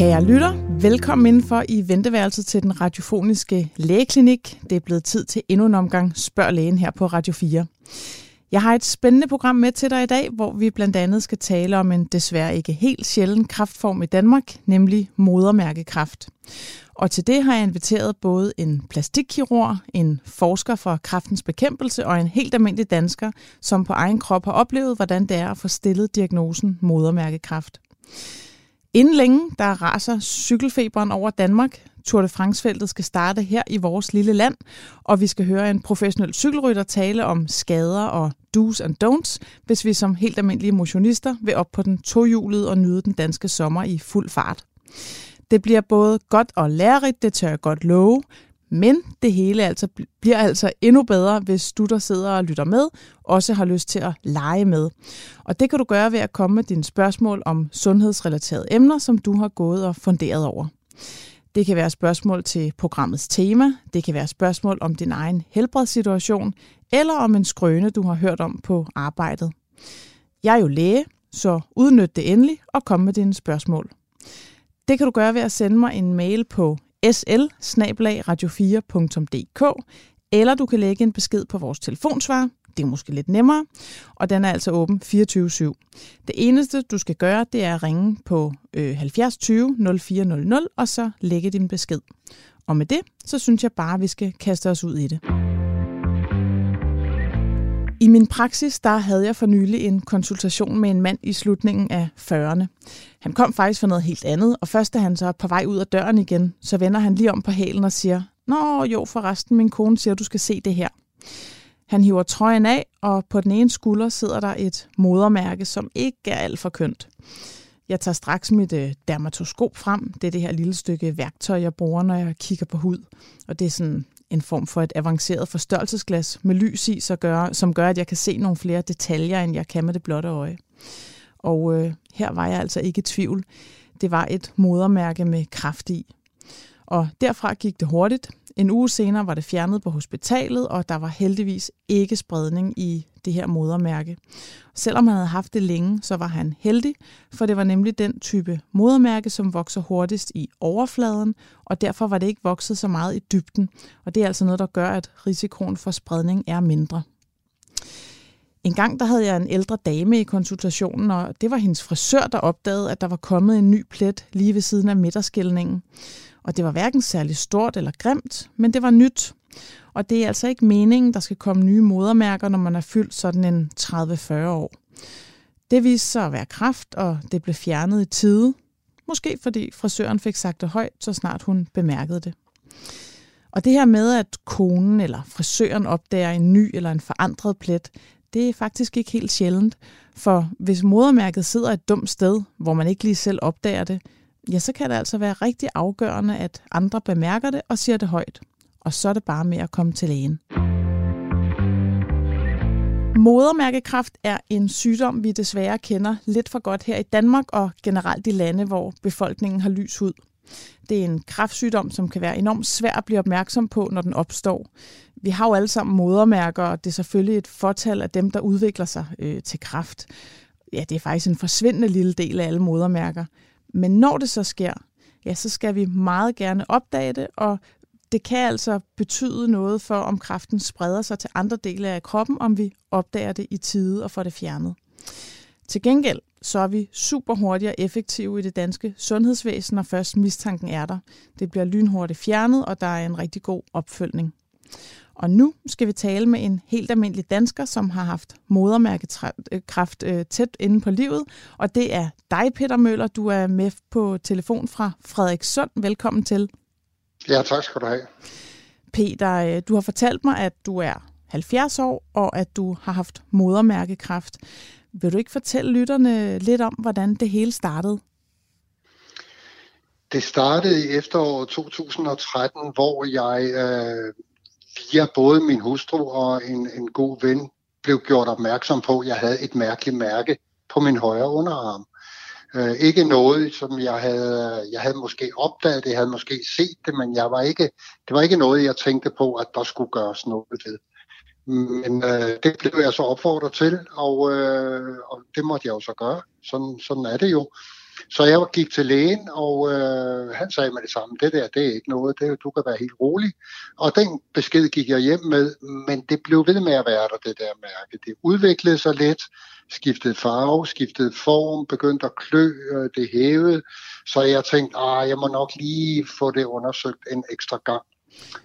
Kære lytter, velkommen indenfor i venteværelset til den radiofoniske lægeklinik. Det er blevet tid til endnu en omgang Spørg lægen her på Radio 4. Jeg har et spændende program med til dig i dag, hvor vi blandt andet skal tale om en desværre ikke helt sjælden kraftform i Danmark, nemlig modermærkekræft. Og til det har jeg inviteret både en plastikkirurg, en forsker for kraftens bekæmpelse og en helt almindelig dansker, som på egen krop har oplevet, hvordan det er at få stillet diagnosen modermærkekræft. Inden længe, der raser cykelfeberen over Danmark. Tour de France-feltet skal starte her i vores lille land, og vi skal høre en professionel cykelrytter tale om skader og do's and don'ts, hvis vi som helt almindelige motionister vil op på den tohjulede og nyde den danske sommer i fuld fart. Det bliver både godt og lærerigt, det tør jeg godt love, men det hele altså bliver altså endnu bedre, hvis du, der sidder og lytter med, også har lyst til at lege med. Og det kan du gøre ved at komme med dine spørgsmål om sundhedsrelaterede emner, som du har gået og funderet over. Det kan være spørgsmål til programmets tema, det kan være spørgsmål om din egen helbredssituation, eller om en skrøne, du har hørt om på arbejdet. Jeg er jo læge, så udnyt det endelig og kom med dine spørgsmål. Det kan du gøre ved at sende mig en mail på sl radio4.dk, eller du kan lægge en besked på vores telefonsvar. Det er måske lidt nemmere, og den er altså åben 24-7. Det eneste, du skal gøre, det er at ringe på 70 20 0400, og så lægge din besked. Og med det, så synes jeg bare, at vi skal kaste os ud i det. I min praksis, der havde jeg for nylig en konsultation med en mand i slutningen af 40'erne. Han kom faktisk for noget helt andet, og først da han så er på vej ud af døren igen, så vender han lige om på hælen og siger, Nå jo, forresten, min kone siger, du skal se det her. Han hiver trøjen af, og på den ene skulder sidder der et modermærke, som ikke er alt for kønt. Jeg tager straks mit øh, dermatoskop frem. Det er det her lille stykke værktøj, jeg bruger, når jeg kigger på hud. Og det er sådan en form for et avanceret forstørrelsesglas med lys i, så gør, som gør, at jeg kan se nogle flere detaljer, end jeg kan med det blotte øje. Og øh, her var jeg altså ikke i tvivl. Det var et modermærke med kraft i. Og derfra gik det hurtigt. En uge senere var det fjernet på hospitalet, og der var heldigvis ikke spredning i det her modermærke. Selvom han havde haft det længe, så var han heldig, for det var nemlig den type modermærke, som vokser hurtigst i overfladen, og derfor var det ikke vokset så meget i dybden. Og det er altså noget, der gør, at risikoen for spredning er mindre. En gang der havde jeg en ældre dame i konsultationen, og det var hendes frisør, der opdagede, at der var kommet en ny plet lige ved siden af midterskældningen. Og det var hverken særlig stort eller grimt, men det var nyt. Og det er altså ikke meningen, der skal komme nye modermærker, når man er fyldt sådan en 30-40 år. Det viste sig at være kraft, og det blev fjernet i tide. Måske fordi frisøren fik sagt det højt, så snart hun bemærkede det. Og det her med, at konen eller frisøren opdager en ny eller en forandret plet, det er faktisk ikke helt sjældent. For hvis modermærket sidder et dumt sted, hvor man ikke lige selv opdager det, ja, så kan det altså være rigtig afgørende, at andre bemærker det og siger det højt. Og så er det bare med at komme til lægen. Modermærkekræft er en sygdom, vi desværre kender lidt for godt her i Danmark og generelt i lande, hvor befolkningen har lys hud. Det er en kræftsygdom, som kan være enormt svær at blive opmærksom på, når den opstår. Vi har jo alle sammen modermærker, og det er selvfølgelig et fortal af dem, der udvikler sig øh, til kræft. Ja, det er faktisk en forsvindende lille del af alle modermærker. Men når det så sker, ja, så skal vi meget gerne opdage det, og det kan altså betyde noget for, om kræften spreder sig til andre dele af kroppen, om vi opdager det i tide og får det fjernet. Til gengæld så er vi super hurtige og effektive i det danske sundhedsvæsen, når først mistanken er der. Det bliver lynhurtigt fjernet, og der er en rigtig god opfølgning. Og nu skal vi tale med en helt almindelig dansker, som har haft modermærkekræft øh, tæt inde på livet. Og det er dig, Peter Møller. Du er med på telefon fra Frederikssund. Velkommen til. Ja, tak skal du have. Peter, øh, du har fortalt mig, at du er 70 år, og at du har haft modermærkekræft. Vil du ikke fortælle lytterne lidt om, hvordan det hele startede? Det startede i efteråret 2013, hvor jeg øh, via både min hustru og en, en god ven blev gjort opmærksom på, at jeg havde et mærkeligt mærke på min højre underarm. Øh, ikke noget, som jeg havde, jeg havde måske opdaget det, jeg havde måske set det, men jeg var ikke, det var ikke noget, jeg tænkte på, at der skulle gøres noget ved. Men øh, det blev jeg så opfordret til, og, øh, og det måtte jeg jo så gøre. Sådan, sådan er det jo. Så jeg gik til lægen, og øh, han sagde med det samme, det der, det er ikke noget, det, du kan være helt rolig. Og den besked gik jeg hjem med, men det blev ved med at være der, det der mærke. Det udviklede sig lidt, skiftede farve, skiftede form, begyndte at klø, øh, det hævede. Så jeg tænkte, ah, jeg må nok lige få det undersøgt en ekstra gang.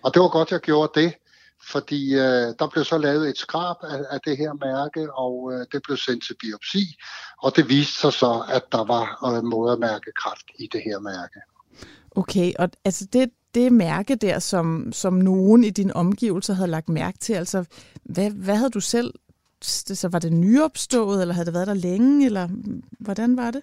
Og det var godt, jeg gjorde det, fordi øh, der blev så lavet et skrab af, af det her mærke, og øh, det blev sendt til biopsi, og det viste sig så, at der var øh, modermærkekræft i det her mærke. Okay, og altså det, det mærke der, som, som nogen i din omgivelser havde lagt mærke til, altså hvad, hvad havde du selv, så var det nyopstået, eller havde det været der længe, eller mm, hvordan var det?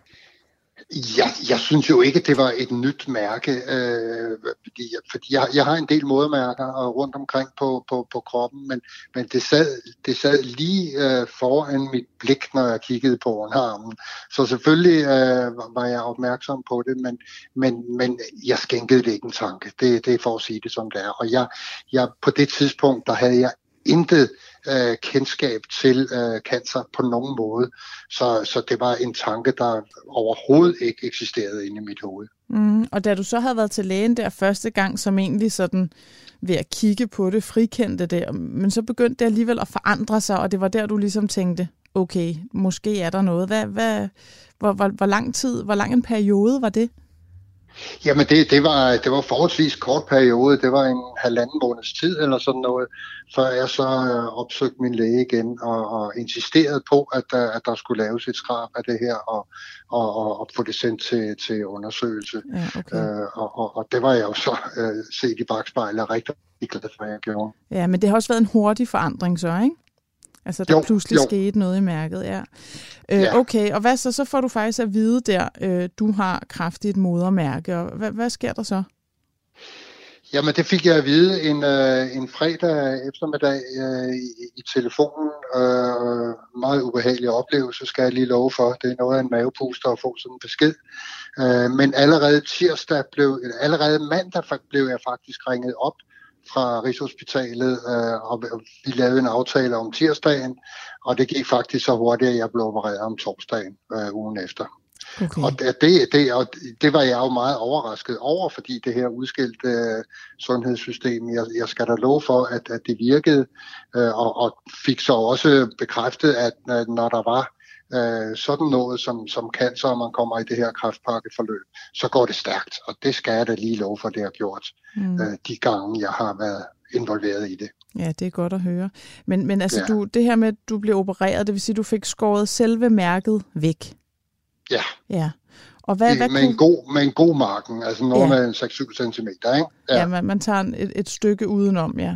Ja, jeg synes jo ikke, det var et nyt mærke, øh, fordi, fordi jeg, jeg har en del modermærker rundt omkring på, på, på kroppen, men, men det, sad, det sad lige øh, foran mit blik, når jeg kiggede på underarmen. Så selvfølgelig øh, var jeg opmærksom på det, men, men, men jeg skænkede det ikke en tanke. Det, det er for at sige det som det er. Og jeg, jeg, på det tidspunkt, der havde jeg intet øh, Øh, kendskab til øh, cancer på nogen måde. Så, så det var en tanke, der overhovedet ikke eksisterede inde i mit hoved. Mm, og da du så havde været til lægen der første gang, som egentlig sådan ved at kigge på det, frikendte det, men så begyndte det alligevel at forandre sig, og det var der, du ligesom tænkte, okay, måske er der noget. Hvad, hvad, hvor, hvor, hvor lang tid, hvor lang en periode var det? Jamen det, det, var, det var forholdsvis kort periode. Det var en halvanden måneds tid eller sådan noget, før jeg så øh, opsøgte min læge igen og, og insisterede på, at, at der skulle laves et skrab af det her og, og, og, og få det sendt til, til undersøgelse. Ja, okay. øh, og, og, og det var jeg jo så øh, set i bagspejlet rigtig glad for, at jeg gjorde. Ja, men det har også været en hurtig forandring så, ikke? Altså, der jo, pludselig jo. skete noget i mærket, ja. Øh, ja. Okay, og hvad så? Så får du faktisk at vide der, øh, du har kraftigt modermærke, og hvad, hvad sker der så? Jamen, det fik jeg at vide en, øh, en fredag eftermiddag øh, i, i telefonen. Øh, meget ubehagelig oplevelse, skal jeg lige love for. Det er noget af en mavepuster at få sådan en besked. Øh, men allerede tirsdag blev, allerede mandag blev jeg faktisk ringet op fra Rigshospitalet, øh, og vi lavede en aftale om tirsdagen, og det gik faktisk så hurtigt, at jeg blev opereret om torsdagen øh, ugen efter. Okay. Og, det, det, og det var jeg jo meget overrasket over, fordi det her udskilte øh, sundhedssystem, jeg, jeg skal da love for, at, at det virkede, øh, og, og fik så også bekræftet, at når der var øh, sådan noget som, som cancer, og man kommer i det her kræftpakkeforløb, så går det stærkt, og det skal jeg da lige love for, det har gjort mm. øh, de gange, jeg har været involveret i det. Ja, det er godt at høre. Men, men altså, ja. du, det her med, at du blev opereret, det vil sige, at du fik skåret selve mærket væk? Ja. Ja. Og hvad, hvad med, kunne... en god, med en god marken, altså noget ja. med 6-7 cm, ikke? Ja, ja man, man tager et, et stykke udenom, ja.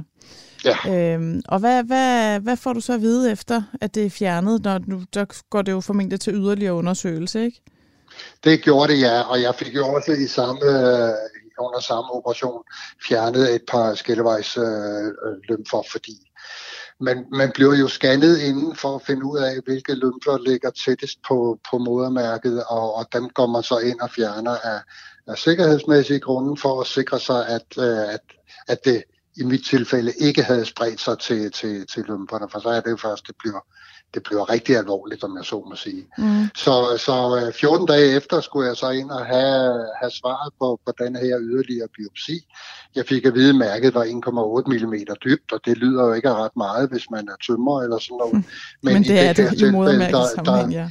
Ja. Øhm, og hvad, hvad, hvad får du så at vide efter, at det er fjernet, når nu, der går det jo formentlig til yderligere undersøgelse, ikke? Det gjorde det, ja, og jeg fik jo også i samme, øh, under samme operation fjernet et par skillevejs øh, lymfer, fordi man, man bliver jo scannet inden for at finde ud af, hvilke lymfer ligger tættest på, på modermærket, og, og dem går man så ind og fjerner af, af sikkerhedsmæssige grunde for at sikre sig, at, øh, at, at det i mit tilfælde ikke havde spredt sig til, til, til lymferne, for så er det jo først, det bliver, det bliver rigtig alvorligt, om jeg så må sige. Mm. Så, så 14 øh, dage efter skulle jeg så ind og have, have svaret på, på den her yderligere biopsi. Jeg fik at vide, at mærket var 1,8 mm dybt, og det lyder jo ikke ret meget, hvis man er tømmer eller sådan noget. Mm. Men, Men det, det er det i modermærket sammenhæng, ja.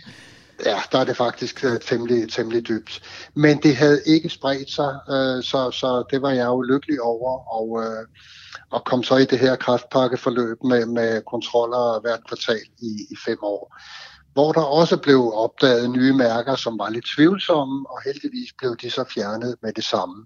Ja, der er det faktisk øh, temmelig, temmelig dybt. Men det havde ikke spredt sig, øh, så, så det var jeg jo lykkelig over, og, øh, og kom så i det her kraftpakkeforløb med, med kontroller hvert kvartal i, i fem år. Hvor der også blev opdaget nye mærker, som var lidt tvivlsomme, og heldigvis blev de så fjernet med det samme.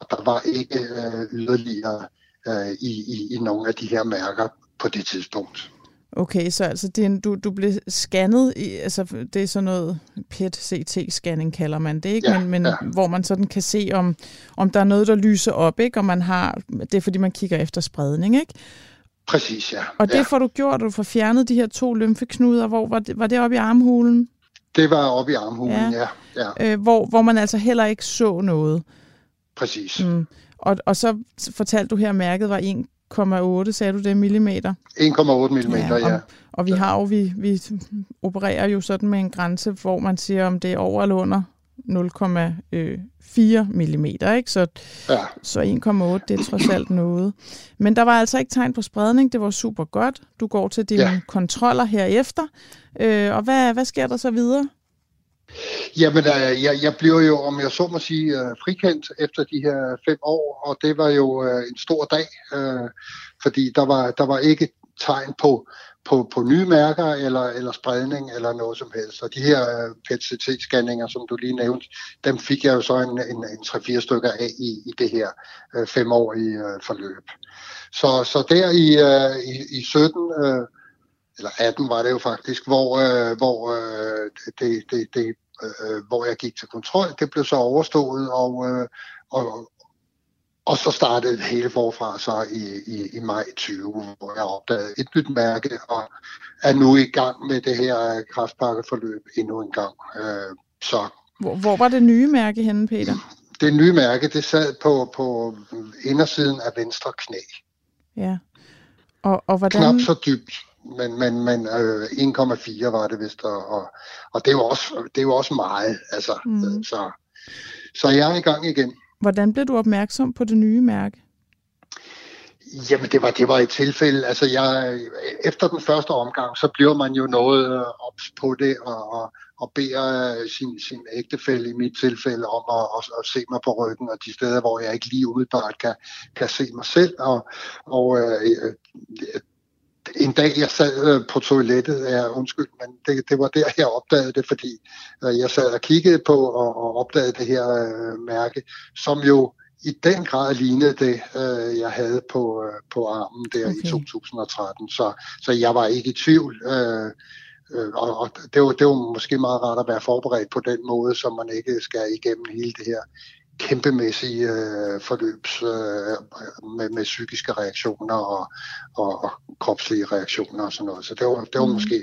Og der var ikke øh, yderligere øh, i, i, i nogle af de her mærker på det tidspunkt. Okay, så altså en, du, du blev scannet, i, altså det er sådan noget PET-CT-scanning kalder man det, ikke? Ja, men, men ja. hvor man sådan kan se, om, om der er noget, der lyser op, ikke? Og man har, det er fordi, man kigger efter spredning, ikke? Præcis, ja. Og det ja. får du gjort, du får fjernet de her to lymfeknuder. Hvor var det, var det oppe i armhulen? Det var oppe i armhulen, ja. ja, ja. Øh, hvor, hvor man altså heller ikke så noget. Præcis. Mm. Og, og så fortalte du her, at mærket var 1,8, sagde du det, millimeter? 1,8 millimeter, ja. Og, og vi har jo, vi, vi opererer jo sådan med en grænse, hvor man siger, om det er over eller under 0,4 mm, ikke? Så, ja. så 1,8 det er trods alt noget. Men der var altså ikke tegn på spredning, det var super godt. Du går til dine ja. kontroller herefter, øh, og hvad, hvad sker der så videre? Jamen, øh, jeg, jeg bliver jo, om jeg så må sige, øh, frikendt efter de her fem år, og det var jo øh, en stor dag, øh, fordi der var, der var ikke tegn på, på, på nye mærker eller, eller spredning eller noget som helst. Og de her øh, PET-CT-scanninger, som du lige nævnte, dem fik jeg jo så en, en, en 3-4 stykker af i, i det her øh, femårige øh, forløb. Så, så der i, øh, i, i 17, øh, eller 18 var det jo faktisk, hvor, øh, hvor, øh, det, det, det, øh, hvor jeg gik til kontrol. Det blev så overstået, og, øh, og, og så startede det hele forfra så i, i, i maj 20, hvor jeg opdagede et nyt mærke, og er nu i gang med det her kraftpakkeforløb endnu en gang. Øh, så. Hvor, hvor var det nye mærke henne, Peter? Det nye mærke, det sad på, på indersiden af venstre knæ. Ja. Og, og hvordan... Knap så dybt, men, men, men øh, 1,4 var det vist, og, og, og det, er jo også, det er jo også meget. Altså, mm. så, så jeg er i gang igen. Hvordan blev du opmærksom på det nye mærke? Jamen, det var, det var et tilfælde. Altså, jeg, efter den første omgang, så bliver man jo noget øh, ops på det, og, og, og beder øh, sin, sin ægtefælle i mit tilfælde om at, at, at se mig på ryggen, og de steder, hvor jeg ikke lige umiddelbart kan, kan se mig selv. Og, og øh, øh en dag, jeg sad øh, på toilettet, ja, undskyld, men det, det var der, jeg opdagede det, fordi øh, jeg sad og kiggede på og, og opdagede det her øh, mærke, som jo i den grad lignede det, øh, jeg havde på, øh, på armen der okay. i 2013. Så, så jeg var ikke i tvivl. Øh, øh, og, og det, var, det var måske meget rart at være forberedt på den måde, så man ikke skal igennem hele det her kæmpemæssige øh, forløbs øh, med, med psykiske reaktioner og, og, og kropslige reaktioner og sådan noget. Så det var, det var mm. måske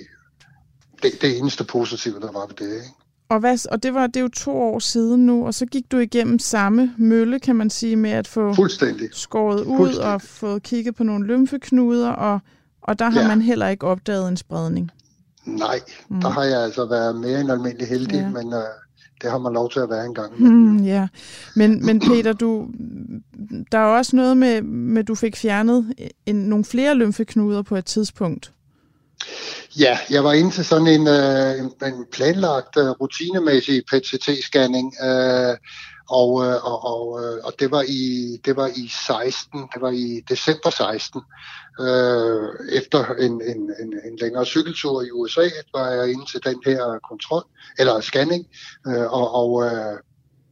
det, det eneste positive, der var ved det. Ikke? Og, hvad, og det var det er jo to år siden nu, og så gik du igennem samme mølle, kan man sige, med at få Fuldstændig. skåret ud Fuldstændig. og fået kigget på nogle lymfeknuder, og, og der har ja. man heller ikke opdaget en spredning. Nej, mm. der har jeg altså været mere end almindelig heldig, ja. men øh, det har man lov til at være en gang. Hmm, ja, men, men Peter, du, der er også noget med, med du fik fjernet en, nogle flere lymfeknuder på et tidspunkt. Ja, jeg var inde til sådan en, øh, en planlagt uh, rutinemæssig PET-CT-scanning, øh, og, øh, og, og, øh, og det, var i, det var i 16, det var i december 16. Øh, efter en, en, en, en længere cykeltur i USA, var jeg inde til den her kontrol, eller scanning, øh, og, og øh,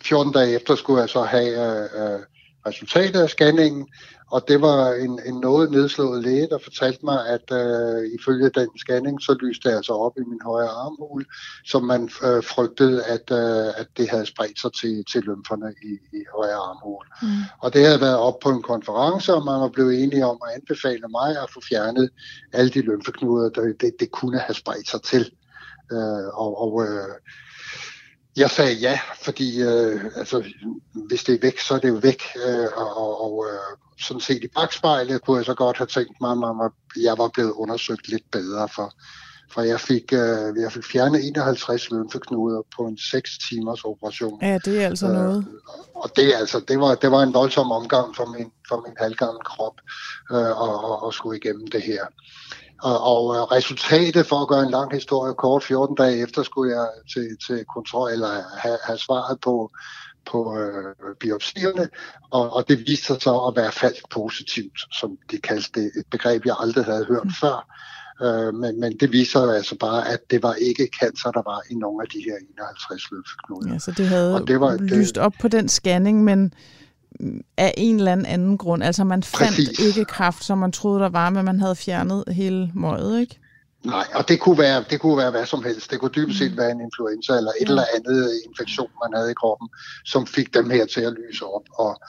14 dage efter skulle jeg så have øh, øh resultatet af scanningen, og det var en, en noget nedslået læge, der fortalte mig, at øh, ifølge den scanning, så lyste det altså op i min højre armhul, som man øh, frygtede, at, øh, at det havde spredt sig til, til lymferne i, i højre armhul. Mm. Og det havde været op på en konference, og man var blevet enige om at anbefale mig at få fjernet alle de lymfeknuder, der det, det kunne have spredt sig til. Øh, og og øh, jeg sagde ja, fordi øh, altså, hvis det er væk, så er det jo væk. Øh, og og øh, sådan set i bagspejlet kunne jeg så godt have tænkt mig, at jeg var blevet undersøgt lidt bedre for. For jeg fik, øh, jeg fik fjernet 51 lymfeknuder på en 6 timers operation. Ja, det er altså øh, noget. Og det, altså, det, var, det var en voldsom omgang for min, for min halvgamle krop øh, og, og, og skulle igennem det her. Og, og øh, resultatet, for at gøre en lang historie kort, 14 dage efter skulle jeg til, til kontrol, eller have, have svaret på, på øh, biopsierne, og, og det viste sig så at være falsk positivt, som de kaldte det, et begreb, jeg aldrig havde hørt mm. før. Øh, men, men det viser jo altså bare, at det var ikke cancer, der var i nogle af de her 51 lymfeknuder. Ja, så det havde og det var, lyst det, op på den scanning, men af en eller anden anden grund. Altså man fandt Præcis. ikke kraft, som man troede, der var, men man havde fjernet hele møget, ikke? Nej, og det kunne, være, det kunne være hvad som helst. Det kunne dybest set mm. være en influenza eller et ja. eller andet infektion, man havde i kroppen, som fik dem her til at lyse op. Og,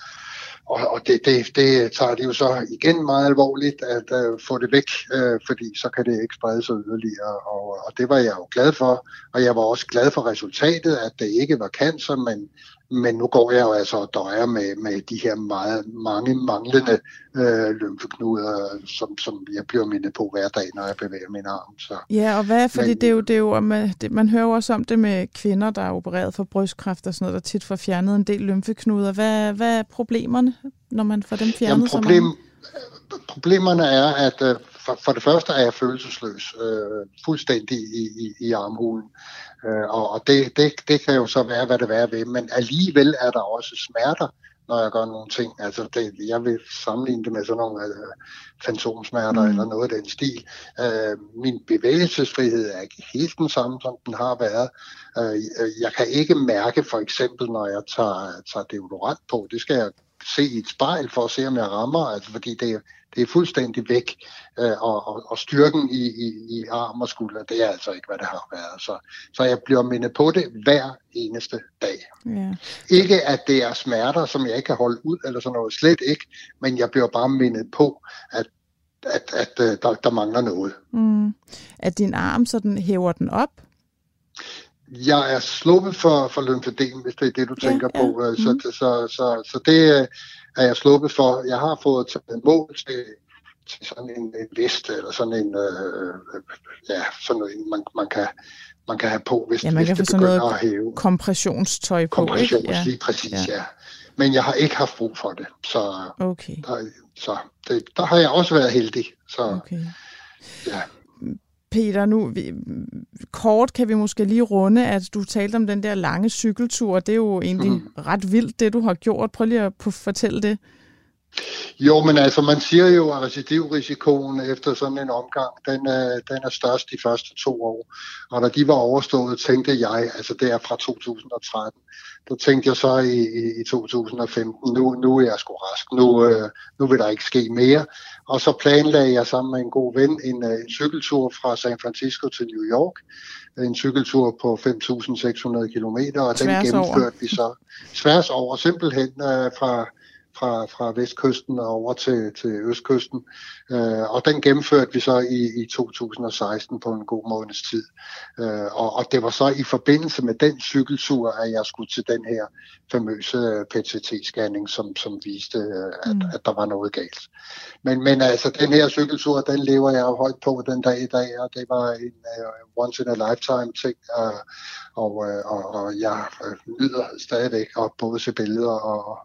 og, og det, det, det tager de jo så igen meget alvorligt at uh, få det væk, uh, fordi så kan det ikke sprede sig yderligere. Og, og det var jeg jo glad for, og jeg var også glad for resultatet, at det ikke var cancer, men men nu går jeg jo altså og døjer med, med de her meget, mange manglende øh, lymfeknuder, som, som jeg bliver mindet på hver dag, når jeg bevæger min arm. Så. Ja, og hvad, fordi men, det er jo, det er jo man, det, man hører også om det med kvinder, der er opereret for brystkræft og sådan noget, der tit får fjernet en del lymfeknuder. Hvad, hvad er problemerne, når man får dem fjernet? Jamen, problem, problemerne er, at øh, for, for det første er jeg følelsesløs, øh, fuldstændig i, i, i armhulen. Øh, og og det, det, det kan jo så være, hvad det er ved, men alligevel er der også smerter, når jeg gør nogle ting. Altså det, jeg vil sammenligne det med sådan nogle øh, fantomsmerter mm. eller noget af den stil. Øh, min bevægelsesfrihed er ikke helt den samme, som den har været. Øh, jeg kan ikke mærke for eksempel, når jeg tager, tager deodorant på. Det skal jeg se i et spejl for at se, om jeg rammer, altså fordi det, det er fuldstændig væk, øh, og, og, og styrken i, i, i arm og skulder, det er altså ikke, hvad det har været. Så, så jeg bliver mindet på det hver eneste dag. Ja. Ikke at det er smerter, som jeg ikke kan holde ud, eller sådan noget, slet ikke, men jeg bliver bare mindet på, at at, at uh, der, der mangler noget. Mm. At din arm, så den hæver den op? Jeg er sluppet for, for lymfedem, hvis det er det, du ja, tænker ja. på. Mm. Så, så, så, så, så det øh, er jeg sluppet for. Jeg har fået taget mål til, til sådan en, en vest, eller sådan en, øh, ja, sådan noget, man, man kan man kan have på, hvis, ja, man hvis kan det få sådan noget at hæve. kompressionstøj på, Kompressions, ikke? Ja. lige præcis, ja. ja. Men jeg har ikke haft brug for det, så, okay. der, så det, der har jeg også været heldig. Så, okay. ja. Peter, nu vi, kort kan vi måske lige runde, at du talte om den der lange cykeltur. Det er jo egentlig mm. ret vildt, det du har gjort. Prøv lige at fortælle det. Jo, men altså man siger jo, at recidivrisikoen efter sådan en omgang, den er, den er størst de første to år. Og da de var overstået, tænkte jeg, altså det er fra 2013, der tænkte jeg så i, i, i 2015, nu, nu er jeg sgu rask, nu, øh, nu vil der ikke ske mere. Og så planlagde jeg sammen med en god ven en, øh, en cykeltur fra San Francisco til New York. En cykeltur på 5.600 km, og den gennemførte vi så tværs over, simpelthen øh, fra fra, fra vestkysten og over til, til østkysten. Øh, og den gennemførte vi så i, i 2016 på en god måneds tid. Øh, og, og det var så i forbindelse med den cykeltur, at jeg skulle til den her famøse PCT-scanning, som, som viste, øh, at, mm. at der var noget galt. Men, men altså, den her cykeltur, den lever jeg højt på den dag i dag, og det var en uh, once in a lifetime ting, uh, og, uh, og, og jeg nyder stadigvæk at både se billeder og,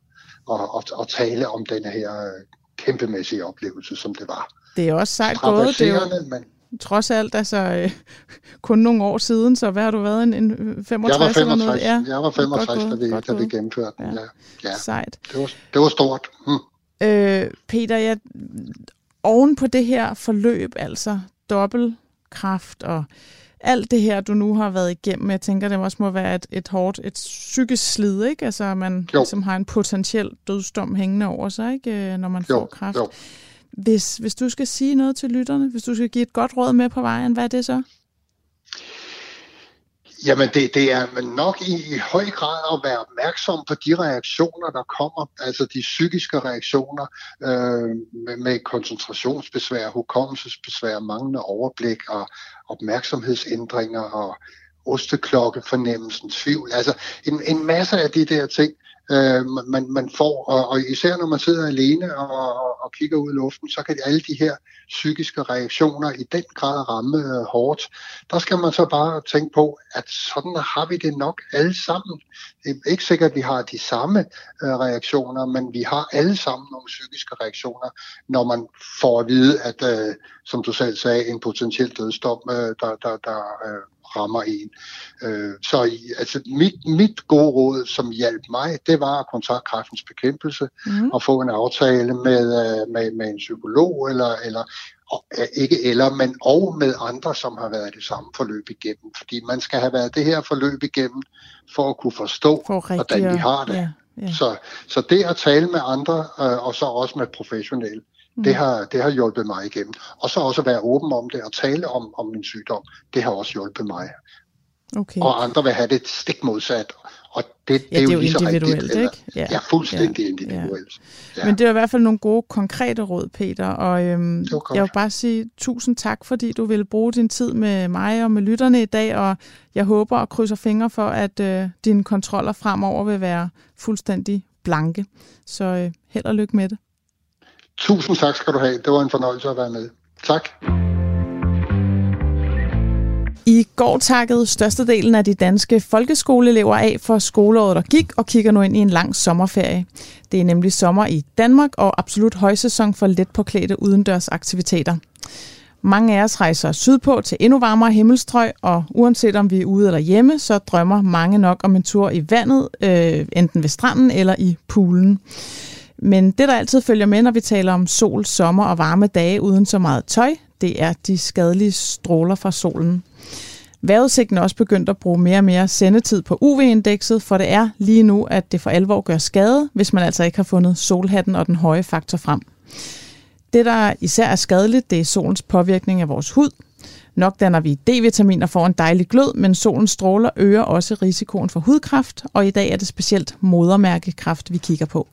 og, og, og tale om den her øh, kæmpemæssige oplevelse, som det var. Det er også sejt gået. Det er jo, men, trods alt altså øh, kun nogle år siden, så hvad har du været, en, en 65, jeg var 65 eller noget? Ja, jeg var 65, da vi, da vi gennemførte den. Ja. Ja. Sejt. Det var, det var stort. Hm. Øh, Peter, jeg, oven på det her forløb, altså dobbeltkraft og alt det her, du nu har været igennem, jeg tænker, det også må være et, et hårdt, et psykisk slid, ikke? Altså, man jo. ligesom har en potentiel dødsdom hængende over sig, ikke? Øh, når man jo. får kræft. Jo. Hvis, hvis du skal sige noget til lytterne, hvis du skal give et godt råd med på vejen, hvad er det så? Jamen, det, det er nok i, i høj grad at være opmærksom på de reaktioner, der kommer, altså de psykiske reaktioner øh, med, med koncentrationsbesvær, hukommelsesbesvær, manglende overblik og opmærksomhedsændringer og osteklokke fornemmelsen, tvivl. Altså en, en masse af de der ting, øh, man, man får, og, og især når man sidder alene og, og, og kigger ud i luften, så kan alle de her psykiske reaktioner i den grad ramme øh, hårdt. Der skal man så bare tænke på, at sådan har vi det nok alle sammen. Det er ikke sikkert, at vi har de samme øh, reaktioner, men vi har alle sammen nogle psykiske reaktioner, når man får at vide, at, øh, som du selv sagde, en potentiel dødsdom, øh, der, der, der øh, rammer en. Øh, så altså, mit, mit gode råd, som hjalp mig, det var kontaktkræftens bekæmpelse mm. og få en aftale med, øh, med, med en psykolog eller, eller ikke eller, men og med andre, som har været det samme forløb igennem. Fordi man skal have været det her forløb igennem, for at kunne forstå, for hvordan vi har det. Ja, ja. Så, så det at tale med andre, øh, og så også med professionelle, mm. det, har, det har hjulpet mig igennem. Og så også at være åben om det og tale om, om min sygdom, det har også hjulpet mig. Okay. Og andre vil have det stik modsat, Og det, ja, det er jo, lige så individuelt, rigtigt, ikke? Ja, ja fuldstændig ja, individuelt. Ja. Men det er i hvert fald nogle gode, konkrete råd, Peter. Og øhm, jeg vil bare sige tusind tak, fordi du ville bruge din tid med mig og med lytterne i dag. Og jeg håber og krydser fingre for, at øh, dine kontroller fremover vil være fuldstændig blanke. Så øh, held og lykke med det. Tusind tak skal du have. Det var en fornøjelse at være med. Tak. I går takkede størstedelen af de danske folkeskoleelever af for skoleåret, der gik, og kigger nu ind i en lang sommerferie. Det er nemlig sommer i Danmark og absolut højsæson for let påklædte udendørsaktiviteter. Mange af os rejser sydpå til endnu varmere himmelstrøg, og uanset om vi er ude eller hjemme, så drømmer mange nok om en tur i vandet, øh, enten ved stranden eller i poolen. Men det, der altid følger med, når vi taler om sol, sommer og varme dage uden så meget tøj, det er de skadelige stråler fra solen. Vejrudsigten er også begyndt at bruge mere og mere sendetid på UV-indekset, for det er lige nu, at det for alvor gør skade, hvis man altså ikke har fundet solhatten og den høje faktor frem. Det, der især er skadeligt, det er solens påvirkning af vores hud. Nok danner vi D-vitaminer for en dejlig glød, men solens stråler øger også risikoen for hudkræft, og i dag er det specielt modermærkekræft, vi kigger på.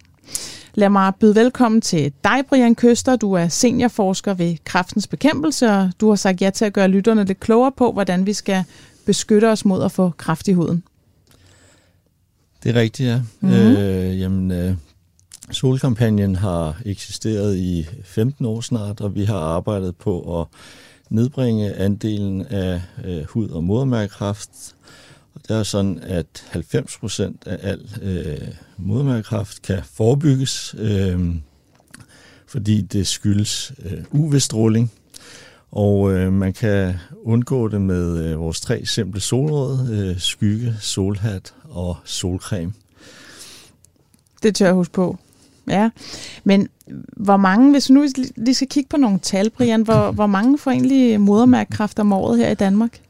Lad mig byde velkommen til dig, Brian Køster. Du er seniorforsker ved Kræftens Bekæmpelse, og du har sagt ja til at gøre lytterne lidt klogere på, hvordan vi skal beskytte os mod at få kræft i huden. Det er rigtigt, ja. Mm-hmm. Øh, jamen, øh, solkampagnen har eksisteret i 15 år snart, og vi har arbejdet på at nedbringe andelen af øh, hud- og modermærkekræft det er sådan, at 90 procent af al øh, modermærkekræft kan forebygges, øh, fordi det skyldes øh, UV-stråling. Og øh, man kan undgå det med øh, vores tre simple solråd, øh, skygge, solhat og solcreme. Det tør jeg huske på. Ja, men hvor mange, hvis nu lige skal kigge på nogle tal, Brian, hvor, hvor mange får egentlig modermærkekræft om året her i Danmark?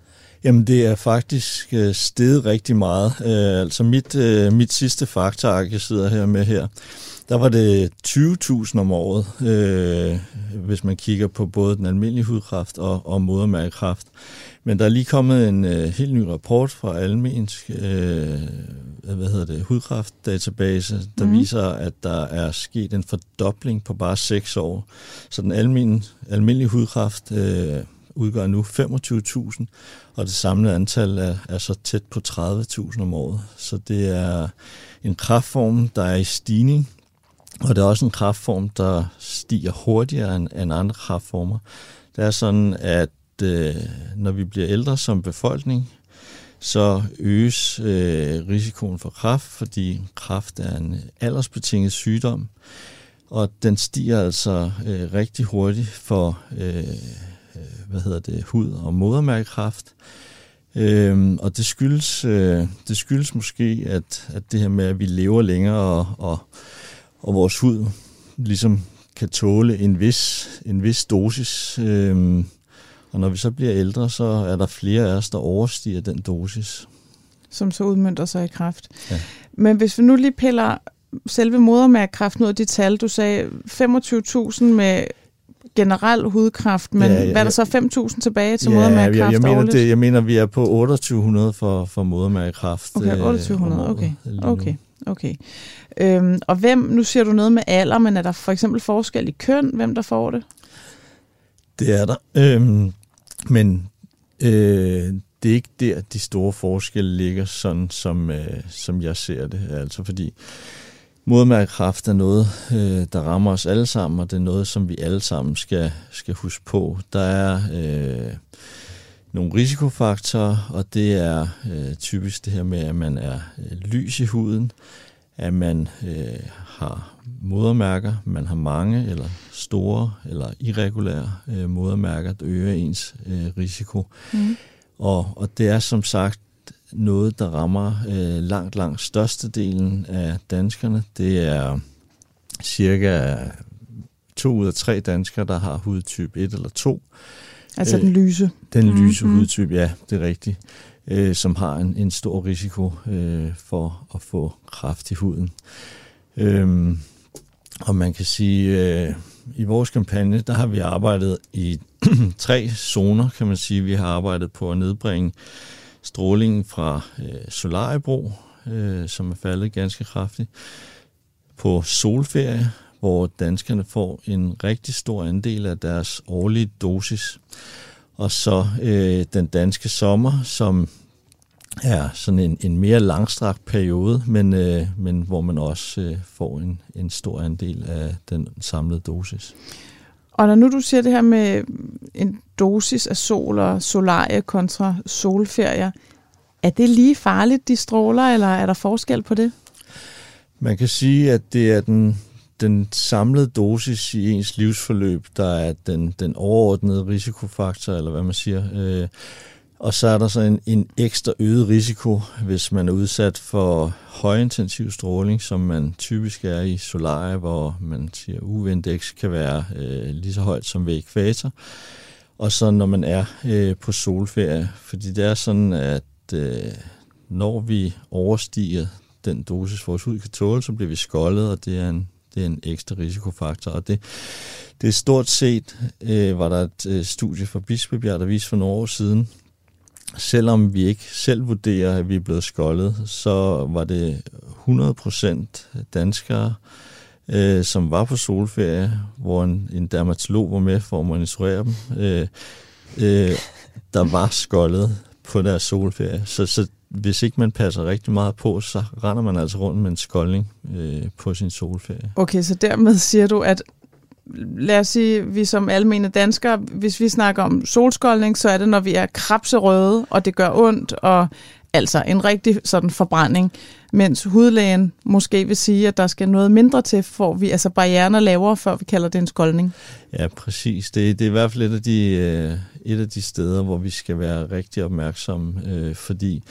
Jamen, det er faktisk øh, steget rigtig meget. Øh, altså mit, øh, mit sidste faktark, jeg sidder her med her, der var det 20.000 om året, øh, hvis man kigger på både den almindelige hudkræft og, og modermærkekræft. Men der er lige kommet en øh, helt ny rapport fra Almensk øh, hvad hedder det, hudkræftdatabase, der mm. viser, at der er sket en fordobling på bare 6 år. Så den almindelige, almindelige hudkræft øh, udgør nu 25.000, og det samlede antal er, er så tæt på 30.000 om året. Så det er en kraftform, der er i stigning, og det er også en kraftform, der stiger hurtigere end, end andre kraftformer. Det er sådan, at øh, når vi bliver ældre som befolkning, så øges øh, risikoen for kræft, fordi kræft er en aldersbetinget sygdom, og den stiger altså øh, rigtig hurtigt for øh, Øh, hvad hedder det, hud- og modermærkekræft. Øhm, og det skyldes, øh, det skyldes måske, at, at det her med, at vi lever længere, og, og, og vores hud ligesom kan tåle en vis, en vis dosis. Øhm, og når vi så bliver ældre, så er der flere af os, der overstiger den dosis. Som så udmyndter sig i kræft. Ja. Men hvis vi nu lige piller selve modermærkekræften ud af de tal, du sagde 25.000 med generel hudkræft, men ja, ja, hvad er der så 5.000 tilbage til ja, modermærkekræft jeg, jeg, mener, det, jeg mener, vi er på 2800 for, for modermærkekræft. Okay, 2800, øh, okay. Okay, okay. Øhm, og hvem, nu siger du noget med alder, men er der for eksempel forskel i køn, hvem der får det? Det er der. Øhm, men øh, det er ikke der, de store forskelle ligger, sådan som, øh, som jeg ser det. Altså fordi Modermærkekræft er noget, øh, der rammer os alle sammen, og det er noget, som vi alle sammen skal, skal huske på. Der er øh, nogle risikofaktorer, og det er øh, typisk det her med, at man er øh, lys i huden, at man øh, har modermærker, man har mange eller store eller irregulære øh, modermærker, der øger ens øh, risiko. Mm. Og, og det er som sagt noget, der rammer øh, langt, langt størstedelen af danskerne. Det er cirka to ud af tre danskere, der har hudtype 1 eller 2. Altså den lyse? Den mm-hmm. lyse hudtype, ja, det er rigtigt. Øh, som har en, en stor risiko øh, for at få kræft i huden. Øh, og man kan sige, øh, i vores kampagne, der har vi arbejdet i tre zoner, kan man sige. Vi har arbejdet på at nedbringe strålingen fra øh, Solariebro, øh, som er faldet ganske kraftigt. På solferie, hvor danskerne får en rigtig stor andel af deres årlige dosis. Og så øh, den danske sommer, som er sådan en, en mere langstrakt periode, men, øh, men hvor man også øh, får en, en stor andel af den samlede dosis. Og når nu du siger det her med en dosis af sol og solarie kontra solferier, er det lige farligt, de stråler, eller er der forskel på det? Man kan sige, at det er den, den samlede dosis i ens livsforløb, der er den, den overordnede risikofaktor, eller hvad man siger. Øh, og så er der så en, en ekstra øget risiko, hvis man er udsat for højintensiv stråling, som man typisk er i solarie, hvor man siger, uh, UV-indeks kan være øh, lige så højt som ved ekvator. Og så når man er øh, på solferie, fordi det er sådan, at øh, når vi overstiger den dosis, vores hud kan tåle, så bliver vi skoldet, og det er en, det er en ekstra risikofaktor. Og det, det er stort set, øh, var der et øh, studie fra Bispebjerg, der viste for nogle år siden, selvom vi ikke selv vurderer, at vi er blevet skoldet, så var det 100% danskere, øh, som var på solferie, hvor en, en dermatolog var med for at monitorere dem, øh, øh, der var skoldet på deres solferie. Så, så hvis ikke man passer rigtig meget på, så render man altså rundt med en skoldning øh, på sin solferie. Okay, så dermed siger du, at lad os sige, vi som almene danskere, hvis vi snakker om solskoldning, så er det, når vi er krabserøde, og det gør ondt, og altså en rigtig sådan forbrænding, mens hudlægen måske vil sige, at der skal noget mindre til, for vi altså barrieren er lavere, før vi kalder det en skoldning. Ja, præcis. Det, det er i hvert fald et af, de, øh, et af de steder, hvor vi skal være rigtig opmærksomme, øh, fordi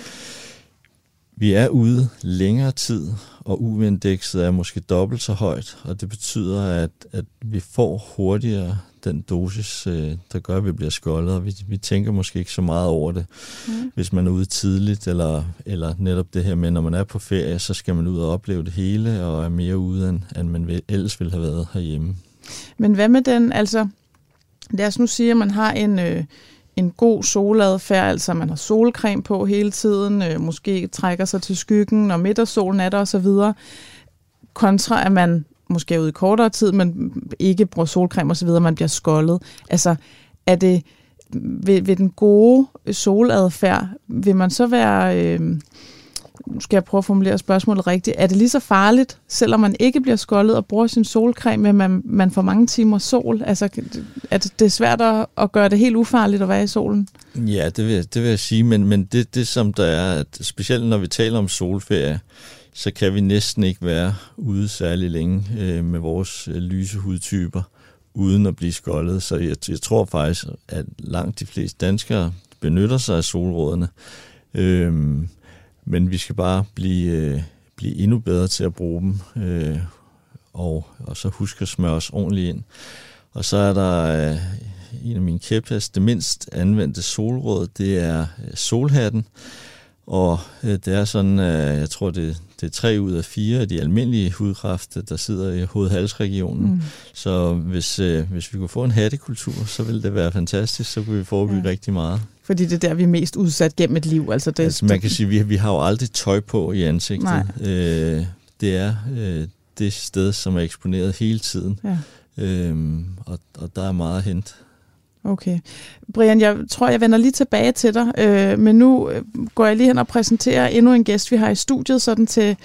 vi er ude længere tid, og UV-indekset er måske dobbelt så højt, og det betyder, at, at vi får hurtigere den dosis, øh, der gør, at vi bliver skoldet, og vi, vi tænker måske ikke så meget over det, mm. hvis man er ude tidligt, eller, eller netop det her med, når man er på ferie, så skal man ud og opleve det hele, og er mere ude, end, end man ellers ville have været herhjemme. Men hvad med den, altså, lad os nu sige, at man har en... Øh en god soladfærd, altså man har solcreme på hele tiden, øh, måske trækker sig til skyggen, når middagssolen er der osv., kontra at man måske er ude i kortere tid, men ikke bruger solcreme osv., man bliver skoldet. Altså, er det ved, ved den gode soladfærd, vil man så være... Øh, nu skal jeg prøve at formulere spørgsmålet rigtigt. Er det lige så farligt, selvom man ikke bliver skoldet og bruger sin solcreme, men man, man får mange timer sol? Altså, er det, det er svært at, at gøre det helt ufarligt at være i solen? Ja, det vil, det vil jeg sige, men, men det, det som der er, at specielt når vi taler om solferie, så kan vi næsten ikke være ude særlig længe øh, med vores øh, lyse hudtyper, uden at blive skoldet. Så jeg, jeg tror faktisk, at langt de fleste danskere benytter sig af solrådene. Øh, men vi skal bare blive, øh, blive endnu bedre til at bruge dem, øh, og, og så huske at smøre os ordentligt ind. Og så er der øh, en af mine kæphest, det mindst anvendte solråd, det er øh, solhatten. Og øh, det er sådan, øh, jeg tror, det, det er tre ud af fire af de almindelige hudkræfter, der sidder i hovedhalsregionen. Mm. Så hvis, øh, hvis vi kunne få en hattekultur, så ville det være fantastisk, så kunne vi forebygge ja. rigtig meget. Fordi det er der, vi er mest udsat gennem et liv. Altså, det, altså man kan sige, at vi, vi har jo aldrig tøj på i ansigtet. Øh, det er øh, det sted, som er eksponeret hele tiden. Ja. Øhm, og, og der er meget at hente. Okay. Brian, jeg tror, jeg vender lige tilbage til dig, øh, men nu øh, går jeg lige hen og præsenterer endnu en gæst, vi har i studiet, sådan til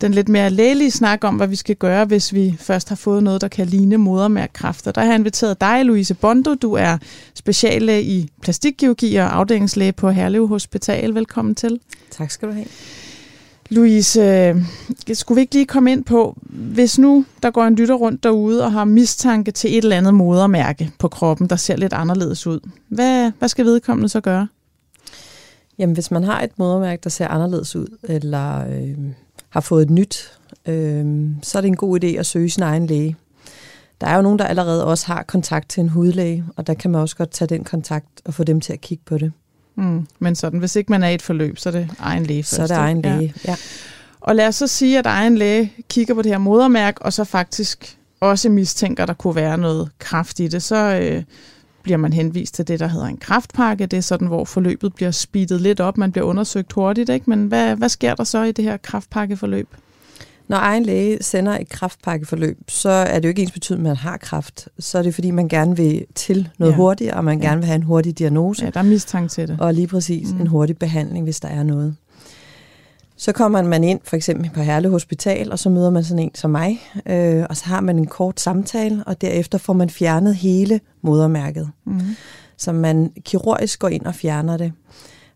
den lidt mere lægelige snak om, hvad vi skal gøre, hvis vi først har fået noget, der kan ligne modermærkkræfter. Der har jeg inviteret dig, Louise Bondo. Du er speciallæge i plastikkirurgi og afdelingslæge på Herlev Hospital. Velkommen til. Tak skal du have. Louise, øh, skulle vi ikke lige komme ind på, hvis nu der går en lytter rundt derude og har mistanke til et eller andet modermærke på kroppen, der ser lidt anderledes ud, hvad, hvad skal vedkommende så gøre? Jamen, hvis man har et modermærke, der ser anderledes ud, eller øh, har fået et nyt, øh, så er det en god idé at søge sin egen læge. Der er jo nogen, der allerede også har kontakt til en hudlæge, og der kan man også godt tage den kontakt og få dem til at kigge på det. Mm, men sådan, hvis ikke man er i et forløb, så er det egen læge først. Så er det egen læge, ja. ja. Og lad os så sige, at egen læge kigger på det her modermærke, og så faktisk også mistænker, at der kunne være noget kraft i det. Så øh, bliver man henvist til det, der hedder en kraftpakke. Det er sådan, hvor forløbet bliver speedet lidt op, man bliver undersøgt hurtigt. Ikke? Men hvad, hvad sker der så i det her kraftpakkeforløb? Når egen læge sender et kraftpakkeforløb, så er det jo ikke ens betydning, at man har kraft. Så er det, fordi man gerne vil til noget ja. hurtigt, og man ja. gerne vil have en hurtig diagnose. Ja, der er mistanke til det. Og lige præcis mm. en hurtig behandling, hvis der er noget. Så kommer man ind for eksempel på Herle Hospital, og så møder man sådan en som mig, øh, og så har man en kort samtale, og derefter får man fjernet hele modermærket. Mm. Så man kirurgisk går ind og fjerner det.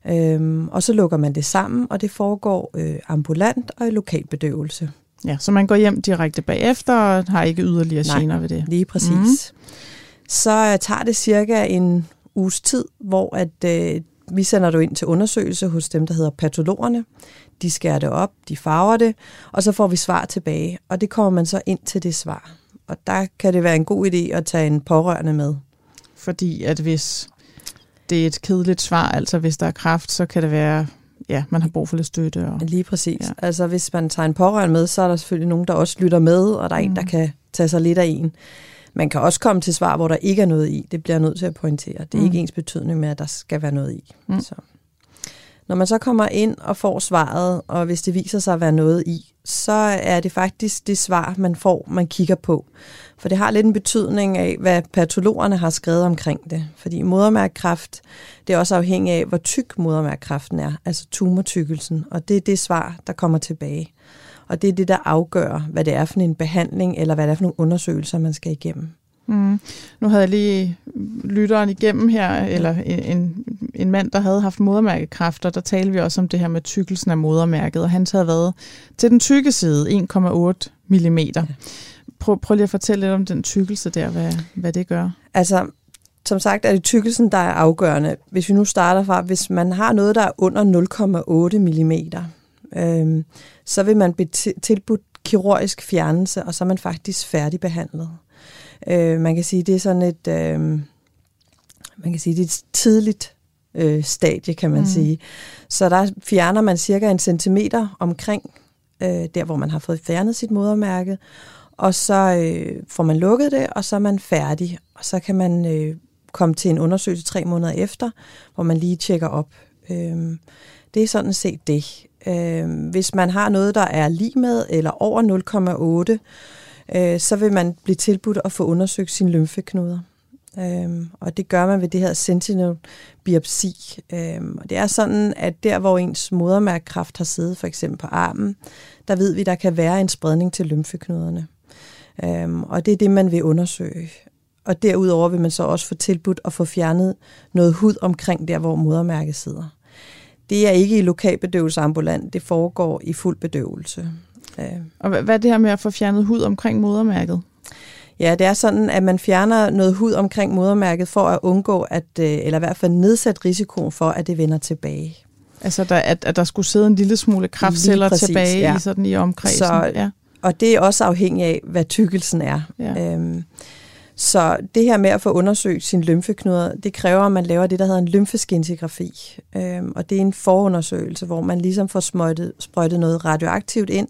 Øhm, og så lukker man det sammen, og det foregår øh, ambulant og i lokalbedøvelse. Ja, så man går hjem direkte bagefter og har ikke yderligere Nej, gener ved det. lige præcis. Mm. Så øh, tager det cirka en uges tid, hvor at øh, vi sender du ind til undersøgelse hos dem, der hedder patologerne. De skærer det op, de farver det, og så får vi svar tilbage. Og det kommer man så ind til det svar. Og der kan det være en god idé at tage en pårørende med. Fordi at hvis det er et kedeligt svar, altså hvis der er kraft, så kan det være, ja, man har brug for lidt støtte. Og, Lige præcis. Ja. Altså hvis man tager en pårørende med, så er der selvfølgelig nogen, der også lytter med, og der er mm. en, der mm. kan tage sig lidt af en. Man kan også komme til svar, hvor der ikke er noget i. Det bliver jeg nødt til at pointere. Det er mm. ikke ens betydning med, at der skal være noget i. Mm. Så. Når man så kommer ind og får svaret, og hvis det viser sig at være noget i, så er det faktisk det svar, man får, man kigger på. For det har lidt en betydning af, hvad patologerne har skrevet omkring det. Fordi modermærkekræft, det er også afhængig af, hvor tyk modermærkekræften er, altså tumortykkelsen. Og det er det svar, der kommer tilbage. Og det er det, der afgør, hvad det er for en behandling, eller hvad det er for nogle undersøgelser, man skal igennem. Mm. Nu havde jeg lige lytteren igennem her, eller en, en mand, der havde haft modermærkekræft, og der talte vi også om det her med tykkelsen af modermærket, og han havde været til den tykke side, 1,8 mm. Prøv, prøv lige at fortælle lidt om den tykkelse der, hvad, hvad det gør. Altså, som sagt er det tykkelsen, der er afgørende. Hvis vi nu starter fra, hvis man har noget, der er under 0,8 mm, øhm, så vil man blive tilbudt kirurgisk fjernelse, og så er man faktisk færdigbehandlet. Øh, man kan sige, det er sådan et, øh, man kan sige, det er et tidligt øh, stadie, kan man mm. sige. Så der fjerner man cirka en centimeter omkring øh, der, hvor man har fået fjernet sit modermærke, og så øh, får man lukket det, og så er man færdig. Og så kan man øh, komme til en undersøgelse tre måneder efter, hvor man lige tjekker op. Øh, det er sådan set det. Øh, hvis man har noget, der er lige med eller over 0,8, øh, så vil man blive tilbudt at få undersøgt sine lymfeknuder. Øhm, og det gør man ved det her sentinel-biopsi. Øhm, og det er sådan, at der, hvor ens modermærkekræft har siddet, for eksempel på armen, der ved vi, der kan være en spredning til lymfeknuderne. Øhm, og det er det, man vil undersøge. Og derudover vil man så også få tilbudt at få fjernet noget hud omkring der, hvor modermærket sidder. Det er ikke i lokalbedøvelseambulant, det foregår i fuld bedøvelse. Øh. Og hvad er det her med at få fjernet hud omkring modermærket? Ja, det er sådan, at man fjerner noget hud omkring modermærket for at undgå, at, øh, eller i hvert fald nedsat risiko for, at det vender tilbage. Altså, der, at, at der skulle sidde en lille smule kraftceller præcis, tilbage ja. i, sådan, i omkredsen? Så, ja. Og det er også afhængigt af, hvad tykkelsen er. Ja. Øhm, så det her med at få undersøgt sin lymfeknuder, det kræver, at man laver det, der hedder en lymfeskintigrafi. Øhm, og det er en forundersøgelse, hvor man ligesom får sprøjtet, sprøjtet noget radioaktivt ind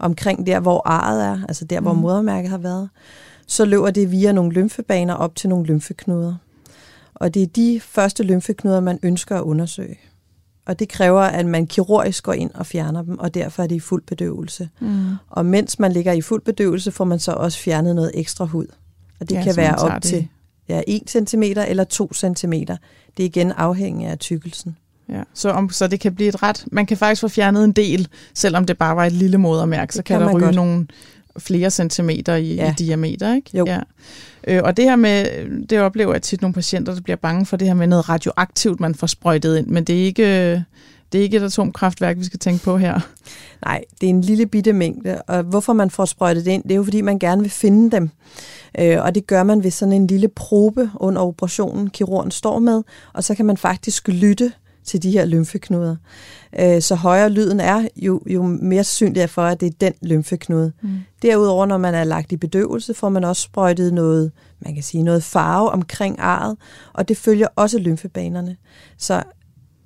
omkring der, hvor arret er, altså der, hvor mm. modermærket har været. Så løber det via nogle lymfebaner op til nogle lymfeknuder. Og det er de første lymfeknuder, man ønsker at undersøge. Og det kræver, at man kirurgisk går ind og fjerner dem, og derfor er det i fuld bedøvelse. Mm. Og mens man ligger i fuld bedøvelse, får man så også fjernet noget ekstra hud. Og det ja, kan være op det. til ja, 1 cm eller 2 cm. Det er igen afhængig af tykkelsen. Ja, så, om, så det kan blive et ret... Man kan faktisk få fjernet en del, selvom det bare var et lille modermærke, så kan, kan der ryge godt. nogle flere centimeter i, ja. i diameter, ikke? Jo. Ja. Øh, og det her med, det oplever jeg tit nogle patienter, der bliver bange for det her med noget radioaktivt, man får sprøjtet ind, men det er ikke, det er ikke et atomkraftværk, vi skal tænke på her. Nej, det er en lille bitte mængde, og hvorfor man får sprøjtet ind, det er jo fordi, man gerne vil finde dem. Øh, og det gør man ved sådan en lille probe under operationen, kirurgen står med, og så kan man faktisk lytte til de her lymfeknuder. Øh, så højere lyden er, jo, jo mere synligt er for, at det er den lymfeknude. Mm. Derudover, når man er lagt i bedøvelse, får man også sprøjtet noget, man kan sige, noget farve omkring arret, og det følger også lymfebanerne. Så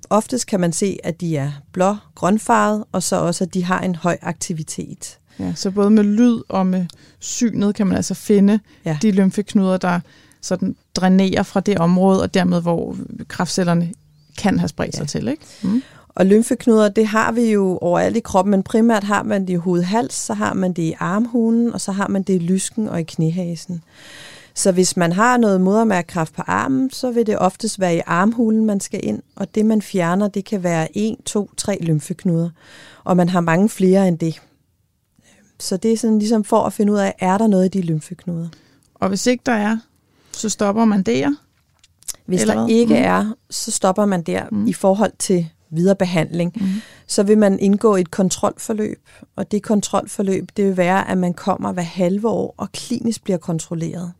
oftest kan man se, at de er blå grønfarvet, og så også, at de har en høj aktivitet. Ja, så både med lyd og med synet kan man altså finde ja. de lymfeknuder, der sådan drænerer fra det område, og dermed hvor kraftcellerne kan have spredt ja. sig til. Ikke? Mm. Og lymfeknuder, det har vi jo overalt i kroppen, men primært har man det i hovedhals, så har man det i armhulen, og så har man det i lysken og i knæhasen. Så hvis man har noget modermærkekræft på armen, så vil det oftest være i armhulen, man skal ind, og det man fjerner, det kan være 1, 2, 3 lymfeknuder, og man har mange flere end det. Så det er sådan ligesom for at finde ud af, er der noget i de lymfeknuder? Og hvis ikke der er, så stopper man der? Hvis Eller der hvad? ikke mm. er, så stopper man der mm. i forhold til videre behandling. Mm. Så vil man indgå et kontrolforløb, og det kontrolforløb, det vil være, at man kommer hver halve år og klinisk bliver kontrolleret.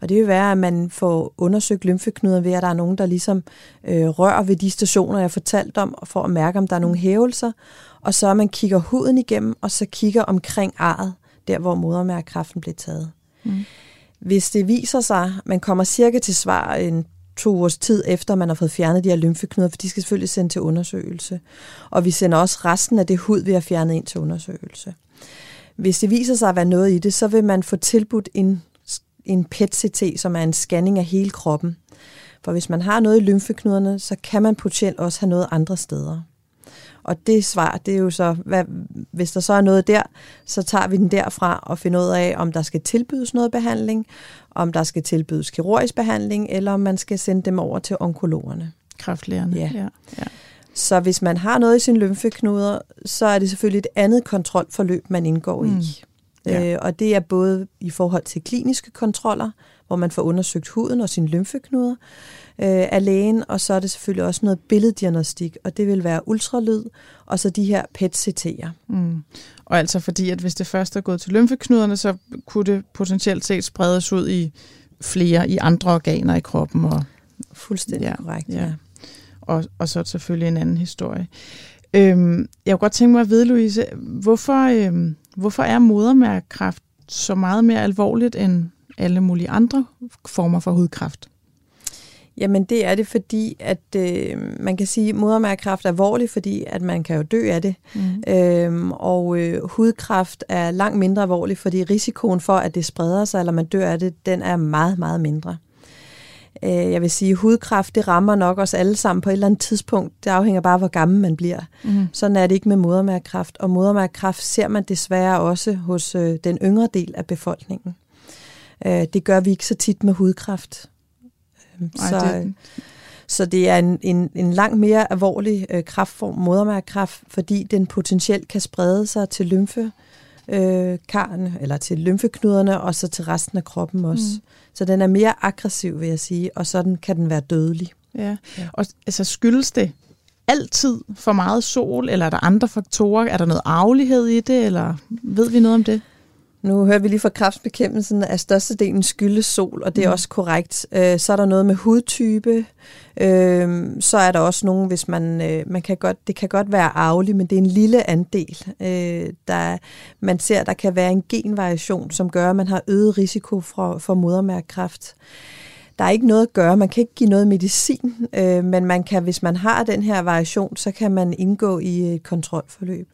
Og det vil være, at man får undersøgt lymfeknuder ved, at der er nogen, der ligesom øh, rører ved de stationer, jeg fortalt om, for at mærke, om der er nogle hævelser. Og så man kigger huden igennem, og så kigger omkring arret, der hvor modermærkekræften blev taget. Mm. Hvis det viser sig, man kommer cirka til svar en to ugers tid efter, man har fået fjernet de her lymfeknuder, for de skal selvfølgelig sendes til undersøgelse. Og vi sender også resten af det hud, vi har fjernet ind til undersøgelse. Hvis det viser sig at være noget i det, så vil man få tilbudt en, en PET-CT, som er en scanning af hele kroppen. For hvis man har noget i lymfeknuderne, så kan man potentielt også have noget andre steder. Og det svar, det er jo så, hvad, hvis der så er noget der, så tager vi den derfra og finder ud af, om der skal tilbydes noget behandling, om der skal tilbydes kirurgisk behandling, eller om man skal sende dem over til onkologerne. Kræftlægerne, ja. ja. ja. Så hvis man har noget i sin lymfeknuder, så er det selvfølgelig et andet kontrolforløb, man indgår mm. i. Ja. Øh, og det er både i forhold til kliniske kontroller, hvor man får undersøgt huden og sine lymfeknuder øh, af lægen, og så er det selvfølgelig også noget billeddiagnostik, og det vil være ultralyd, og så de her PET-CT'er. Mm. Og altså fordi, at hvis det først er gået til lymfeknuderne, så kunne det potentielt set spredes ud i flere, i andre organer i kroppen. Og, Fuldstændig ja, korrekt, ja. ja. Og, og så selvfølgelig en anden historie. Øhm, jeg kunne godt tænke mig at vide, Louise, hvorfor, øhm, hvorfor er modermærkekræft så meget mere alvorligt end alle mulige andre former for hudkræft? Jamen det er det, fordi at øh, man kan sige, at modermærkekræft er alvorlig, fordi at man kan jo dø af det. Mm. Øhm, og øh, hudkræft er langt mindre alvorlig, fordi risikoen for, at det spreder sig, eller man dør af det, den er meget, meget mindre. Øh, jeg vil sige, at hudkræft, det rammer nok os alle sammen på et eller andet tidspunkt. Det afhænger bare, hvor gammel man bliver. Mm. Sådan er det ikke med modermærkekræft. Og modermærkekræft ser man desværre også hos øh, den yngre del af befolkningen. Øh, det gør vi ikke så tit med hudkræft. Øh, Ej, så, det... så det er en, en, en langt mere alvorlig øh, kraftform, modermærkekræft, fordi den potentielt kan sprede sig til lymfe, øh, karne, eller til lymfeknuderne, og så til resten af kroppen også. Mm. Så den er mere aggressiv, vil jeg sige, og sådan kan den være dødelig. Ja, ja. og altså skyldes det altid for meget sol, eller er der andre faktorer? Er der noget arvelighed i det, eller ved vi noget om det? Nu hører vi lige fra kræftbekæmpelsen, at størstedelen skyldes sol, og det er mm. også korrekt. Øh, så er der noget med hudtype. Øh, så er der også nogen, hvis man, øh, man kan godt, det kan godt være arveligt, men det er en lille andel. Der, man ser, der kan være en genvariation, som gør, at man har øget risiko for, for modermærkekræft. Der er ikke noget at gøre, man kan ikke give noget medicin, men man kan, hvis man har den her variation, så kan man indgå i et kontrolforløb.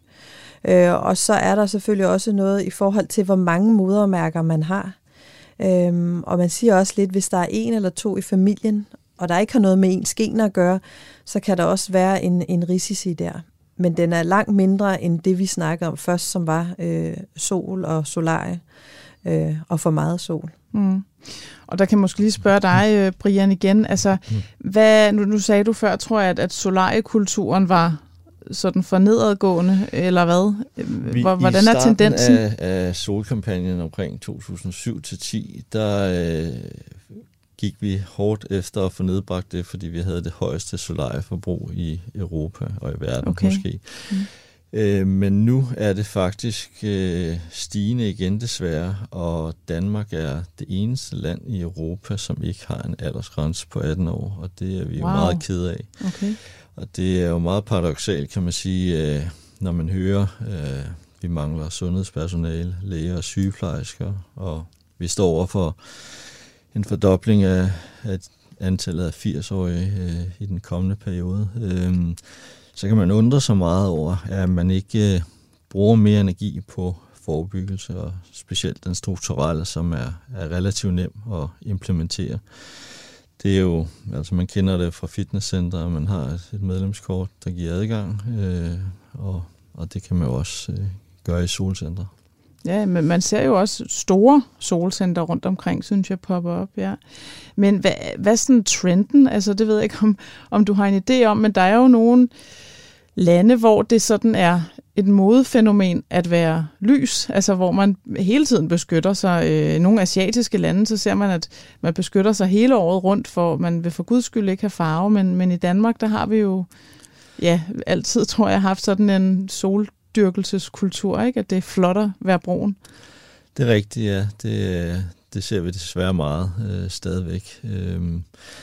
Øh, og så er der selvfølgelig også noget i forhold til, hvor mange modermærker man har. Øhm, og man siger også lidt, hvis der er en eller to i familien, og der ikke har noget med ens gener at gøre, så kan der også være en, en risici der. Men den er langt mindre end det, vi snakker om først, som var øh, sol og solarie øh, og for meget sol. Mm. Og der kan jeg måske lige spørge dig, øh, Brian, igen. Altså, mm. hvad, nu, nu sagde du før, tror jeg, at, at solariekulturen var sådan for nedadgående, eller hvad? Vi, Hvordan er tendensen? Af, af solkampagnen omkring 2007-10, der øh, gik vi hårdt efter at få nedbragt det, fordi vi havde det højeste solarieforbrug i Europa og i verden okay. måske. Mm. Øh, men nu er det faktisk øh, stigende igen desværre, og Danmark er det eneste land i Europa, som ikke har en aldersgrænse på 18 år, og det er vi wow. jo meget kede af. Okay. Og det er jo meget paradoxalt, kan man sige, øh, når man hører, øh, vi mangler sundhedspersonale, læger og sygeplejersker, og vi står over for en fordobling af, af antallet af 80-årige øh, i den kommende periode. Øh, så kan man undre sig meget over, at man ikke øh, bruger mere energi på forebyggelse, og specielt den strukturelle, som er, er relativt nem at implementere. Det er jo, altså man kender det fra fitnesscenter, man har et, et medlemskort, der giver adgang, øh, og, og det kan man jo også øh, gøre i solcenter. Ja, men man ser jo også store solcenter rundt omkring, synes jeg, popper op, ja. Men hvad, hvad er sådan trenden? Altså, det ved jeg ikke, om, om du har en idé om, men der er jo nogle lande, hvor det sådan er et modefænomen at være lys, altså hvor man hele tiden beskytter sig. I nogle asiatiske lande, så ser man, at man beskytter sig hele året rundt, for man vil for guds skyld ikke have farve, men, men i Danmark, der har vi jo ja, altid, tror jeg, haft sådan en soldyrkelseskultur, ikke? at det er flot at være brun. Det er rigtigt, ja. Det, det ser vi desværre meget øh, stadigvæk. Øh,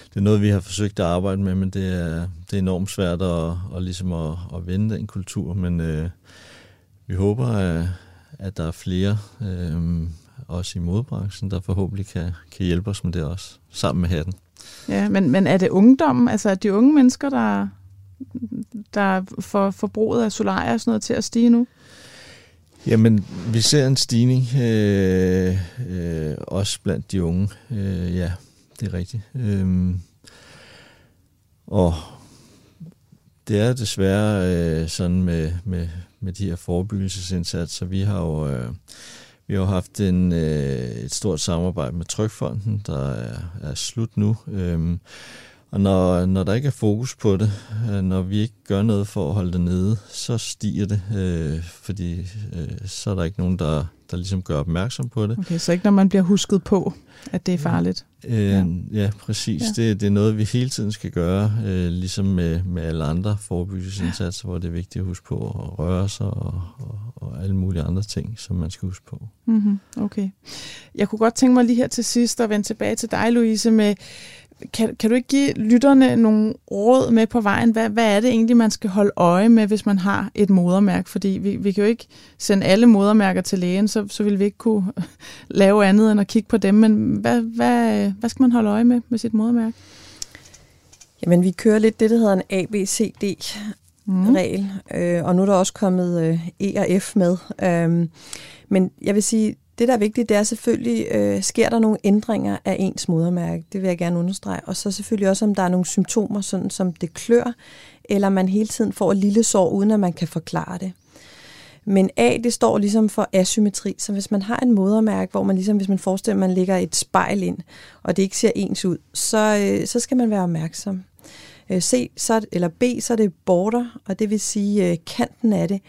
det er noget, vi har forsøgt at arbejde med, men det er, det er enormt svært at, at, ligesom at, at vende den kultur. Men øh, vi håber, at, at der er flere, øh, også i modbranchen, der forhåbentlig kan, kan hjælpe os med det også, sammen med hatten. Ja, men, men er det ungdommen, altså er de unge mennesker, der, der får forbruget af solarier og sådan noget til at stige nu? Jamen, vi ser en stigning, øh, øh, også blandt de unge. Øh, ja, det er rigtigt. Øh, og det er desværre øh, sådan med, med, med de her forebyggelsesindsatser. Vi har jo, øh, vi har haft en, øh, et stort samarbejde med Trykfonden, der er, er slut nu. Øh, og når, når der ikke er fokus på det, øh, når vi ikke gør noget for at holde det nede, så stiger det, øh, fordi øh, så er der ikke nogen, der, der ligesom gør opmærksom på det. Okay, så ikke når man bliver husket på, at det er farligt? Øh, ja. ja, præcis. Ja. Det, det er noget, vi hele tiden skal gøre, øh, ligesom med, med alle andre forebyggelsesindsatser, hvor det er vigtigt at huske på at røre sig og, og, og alle mulige andre ting, som man skal huske på. Mm-hmm. Okay. Jeg kunne godt tænke mig lige her til sidst at vende tilbage til dig, Louise, med kan, kan du ikke give lytterne nogle råd med på vejen? Hvad, hvad er det egentlig, man skal holde øje med, hvis man har et modermærke? Fordi vi, vi kan jo ikke sende alle modermærker til lægen, så, så vil vi ikke kunne lave andet end at kigge på dem. Men hvad, hvad, hvad skal man holde øje med med sit modermærke? Jamen, vi kører lidt det, der hedder en ABCD-regel, mm. øh, og nu er der også kommet øh, E og F med. Øh, men jeg vil sige, det, der er vigtigt, det er selvfølgelig, øh, sker der nogle ændringer af ens modermærke? Det vil jeg gerne understrege. Og så selvfølgelig også, om der er nogle symptomer, sådan som det klør, eller man hele tiden får et lille sår, uden at man kan forklare det. Men A, det står ligesom for asymmetri. Så hvis man har en modermærke, hvor man ligesom, hvis man forestiller, at man lægger et spejl ind, og det ikke ser ens ud, så, øh, så skal man være opmærksom. Øh, C, så, eller B, så er det border, og det vil sige øh, kanten af det.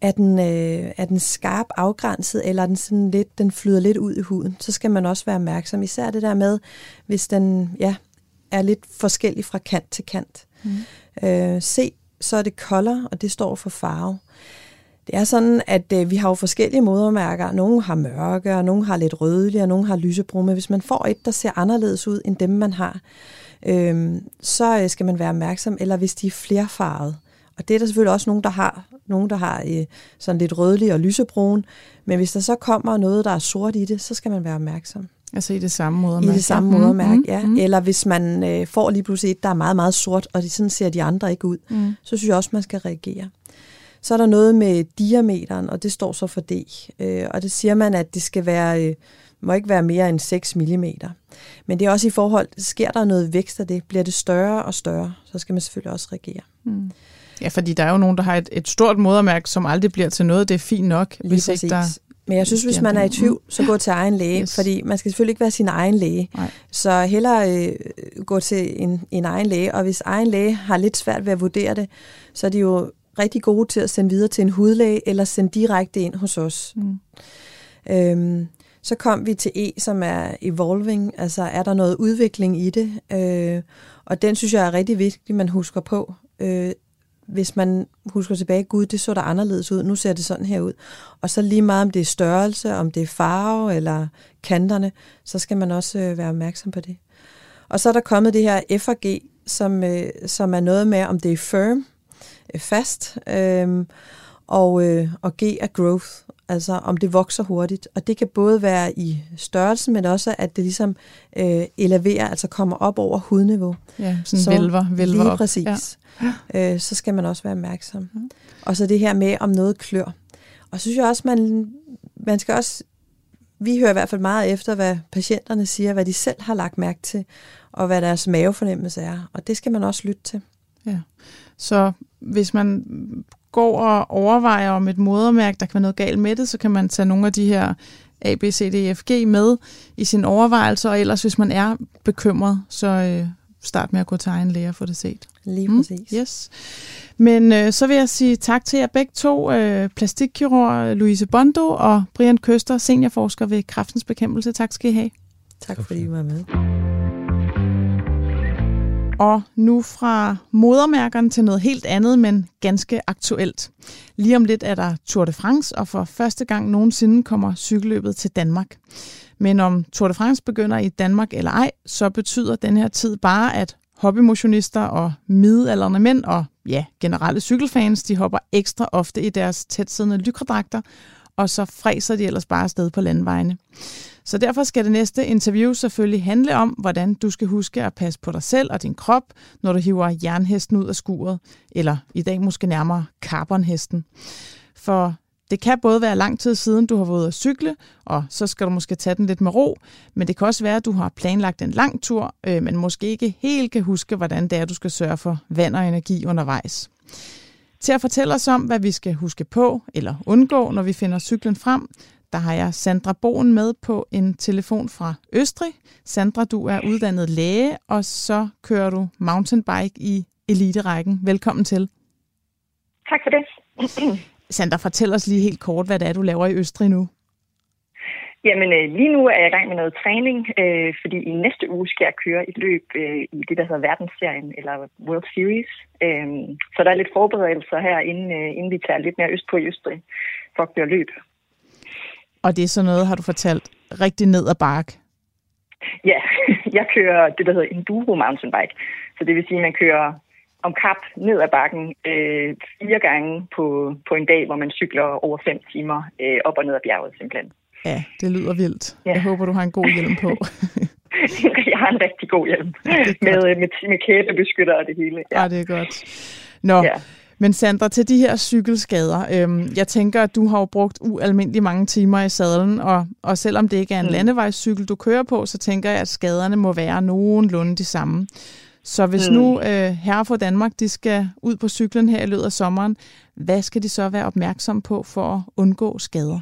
Er den, øh, er den skarp afgrænset, eller er den, sådan lidt, den flyder lidt ud i huden, så skal man også være opmærksom. Især det der med, hvis den ja, er lidt forskellig fra kant til kant. Mm. Øh, C, så er det color, og det står for farve. Det er sådan, at øh, vi har jo forskellige modermærker. Nogle har mørke, og nogle har lidt rødlige, og nogle har lysebrune. Men hvis man får et, der ser anderledes ud end dem, man har, øh, så skal man være opmærksom. Eller hvis de er flerfarvede. Og det er der selvfølgelig også nogen, der har. Nogen, der har øh, sådan lidt rødlig og lysebrun. Men hvis der så kommer noget, der er sort i det, så skal man være opmærksom. Altså i det samme modermærke? I det samme modermærke, mm, ja. Mm. Eller hvis man øh, får lige pludselig et, der er meget, meget sort, og det sådan ser de andre ikke ud, mm. så synes jeg også, man skal reagere. Så er der noget med diameteren, og det står så for D. Øh, og det siger man, at det skal være, øh, må ikke være mere end 6 mm. Men det er også i forhold, sker der noget vækst af det, bliver det større og større, så skal man selvfølgelig også reagere. Mm. Ja, fordi der er jo nogen, der har et, et stort modermærke, som aldrig bliver til noget. Det er fint nok, Lige hvis præcis. ikke der... Men jeg synes, hvis man er i tvivl, så gå til egen læge, yes. fordi man skal selvfølgelig ikke være sin egen læge. Nej. Så hellere øh, gå til en, en egen læge, og hvis egen læge har lidt svært ved at vurdere det, så er de jo rigtig gode til at sende videre til en hudlæge, eller sende direkte ind hos os. Mm. Øhm, så kom vi til E, som er evolving, altså er der noget udvikling i det, øh, og den synes jeg er rigtig vigtig, man husker på. Øh, hvis man husker tilbage, gud, det så der anderledes ud, nu ser det sådan her ud. Og så lige meget om det er størrelse, om det er farve eller kanterne, så skal man også øh, være opmærksom på det. Og så er der kommet det her F og G, som, øh, som er noget med, om det er firm, øh, fast, øh, og, øh, og G er growth, altså om det vokser hurtigt. Og det kan både være i størrelsen, men også at det ligesom øh, eleverer, altså kommer op over hudniveau. Ja, sådan så, vælver, vælver lige op. præcis. Ja. Øh, så skal man også være opmærksom. Mm. Og så det her med, om noget klør. Og så synes jeg også, man man skal også, vi hører i hvert fald meget efter, hvad patienterne siger, hvad de selv har lagt mærke til, og hvad deres mavefornemmelse er. Og det skal man også lytte til. Ja. Så hvis man går og overvejer om et modermærke, der kan være noget galt med det, så kan man tage nogle af de her A, B, C, D, e, F, G med i sin overvejelse, og ellers hvis man er bekymret, så øh, start med at gå til egen læge og få det set. Lige mm, præcis. Mm, yes. Men øh, så vil jeg sige tak til jer begge to, øh, plastikkirurg Louise Bondo og Brian Køster, seniorforsker ved Kraftens Bekæmpelse. Tak skal I have. Tak fordi I var med. Og nu fra modermærkerne til noget helt andet, men ganske aktuelt. Lige om lidt er der Tour de France, og for første gang nogensinde kommer cykelløbet til Danmark. Men om Tour de France begynder i Danmark eller ej, så betyder den her tid bare, at hobbymotionister og midalderne mænd og ja, generelle cykelfans, de hopper ekstra ofte i deres tætsiddende lykredragter, og så fræser de ellers bare afsted på landvejene. Så derfor skal det næste interview selvfølgelig handle om, hvordan du skal huske at passe på dig selv og din krop, når du hiver jernhesten ud af skuret, eller i dag måske nærmere carbonhesten. For det kan både være lang tid siden, du har været ude at cykle, og så skal du måske tage den lidt med ro, men det kan også være, at du har planlagt en lang tur, øh, men måske ikke helt kan huske, hvordan det er, du skal sørge for vand og energi undervejs. Til at fortælle os om, hvad vi skal huske på eller undgå, når vi finder cyklen frem, der har jeg Sandra Boen med på en telefon fra Østrig. Sandra, du er uddannet læge, og så kører du mountainbike i eliterækken. Velkommen til. Tak for det. Sandra, fortæl os lige helt kort, hvad det er, du laver i Østrig nu. Jamen, øh, lige nu er jeg i gang med noget træning, øh, fordi i næste uge skal jeg køre et løb øh, i det, der hedder Verdensserien, eller World Series. Øh, så der er lidt forberedelser her, inden, øh, inden vi tager lidt mere øst på i Østrig for at køre løb. Og det er sådan noget, har du fortalt, rigtig ned ad bakke? Ja, jeg kører det, der hedder enduro mountainbike. Så det vil sige, at man kører om kap ned ad bakken øh, fire gange på, på en dag, hvor man cykler over fem timer øh, op og ned ad bjerget simpelthen. Ja, det lyder vildt. Ja. Jeg håber, du har en god hjelm på. jeg har en rigtig god hjelm med, med, med kæbebeskytter og det hele. Ja, ah, det er godt. Nå, ja. Men Sandra, til de her cykelskader. Øhm, jeg tænker, at du har jo brugt ualmindelig mange timer i sadlen, og, og selvom det ikke er en mm. landevejscykel, du kører på, så tænker jeg, at skaderne må være nogenlunde de samme. Så hvis mm. nu øh, herre fra Danmark, de skal ud på cyklen her i løbet af sommeren, hvad skal de så være opmærksom på for at undgå skader?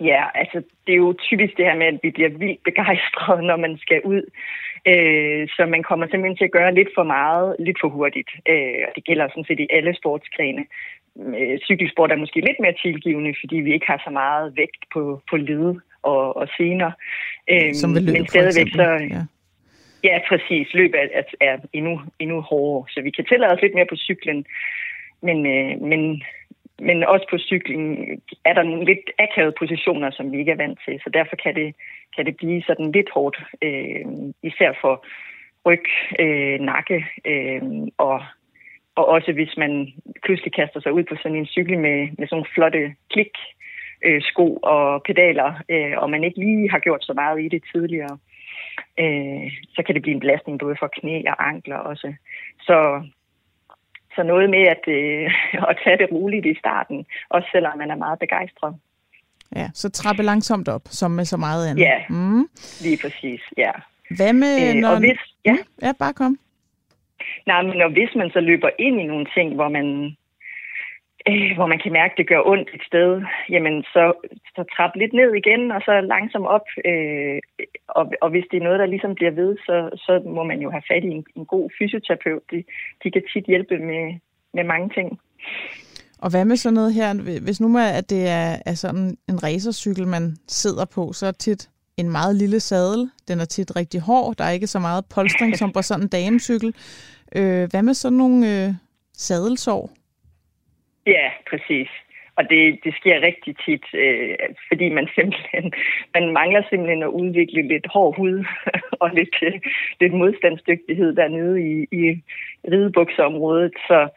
Ja, altså det er jo typisk det her med, at vi bliver vildt begejstrede, når man skal ud. Øh, så man kommer simpelthen til at gøre lidt for meget, lidt for hurtigt. Øh, og det gælder sådan set i alle sportsgrene. Øh, cykelsport er måske lidt mere tilgivende, fordi vi ikke har så meget vægt på, på led og, og sener. Øh, Som ved løb, men stadigvæk så... Ja. Ja, præcis. Løb er, er, er endnu, endnu hårdere, så vi kan tillade os lidt mere på cyklen. Men, øh, men men også på cyklen er der nogle lidt akavede positioner, som vi ikke er vant til, så derfor kan det, kan det blive sådan lidt hårdt, øh, især for ryg, øh, nakke øh, og, og også hvis man pludselig kaster sig ud på sådan en cykel med, med sådan nogle flotte klik, øh, sko og pedaler, øh, og man ikke lige har gjort så meget i det tidligere, øh, så kan det blive en belastning både for knæ og ankler også. Så så noget med at, øh, at tage det roligt i starten, også selvom man er meget begejstret. Ja, så trappe langsomt op, som med så meget andet. Ja, mm. lige præcis, ja. Hvad med, øh, når... Og hvis, ja. Mm, ja, bare kom. Nej, men når, hvis man så løber ind i nogle ting, hvor man øh, hvor man kan mærke, at det gør ondt et sted, jamen så, så trap lidt ned igen, og så langsomt op. Øh, og, og hvis det er noget, der ligesom bliver ved, så, så må man jo have fat i en, en god fysioterapeut. De, de kan tit hjælpe med, med mange ting. Og hvad med sådan noget her? Hvis nu er, at det er, er sådan en racercykel, man sidder på, så er tit en meget lille sadel. Den er tit rigtig hård. Der er ikke så meget polstring som på sådan en damecykel. Øh, hvad med sådan nogle øh, sadelsår? Ja, præcis. Og det, det sker rigtig tit, øh, fordi man simpelthen man mangler simpelthen at udvikle lidt hård hud og lidt, øh, lidt modstandsdygtighed dernede i, i ridebukseområdet. Så,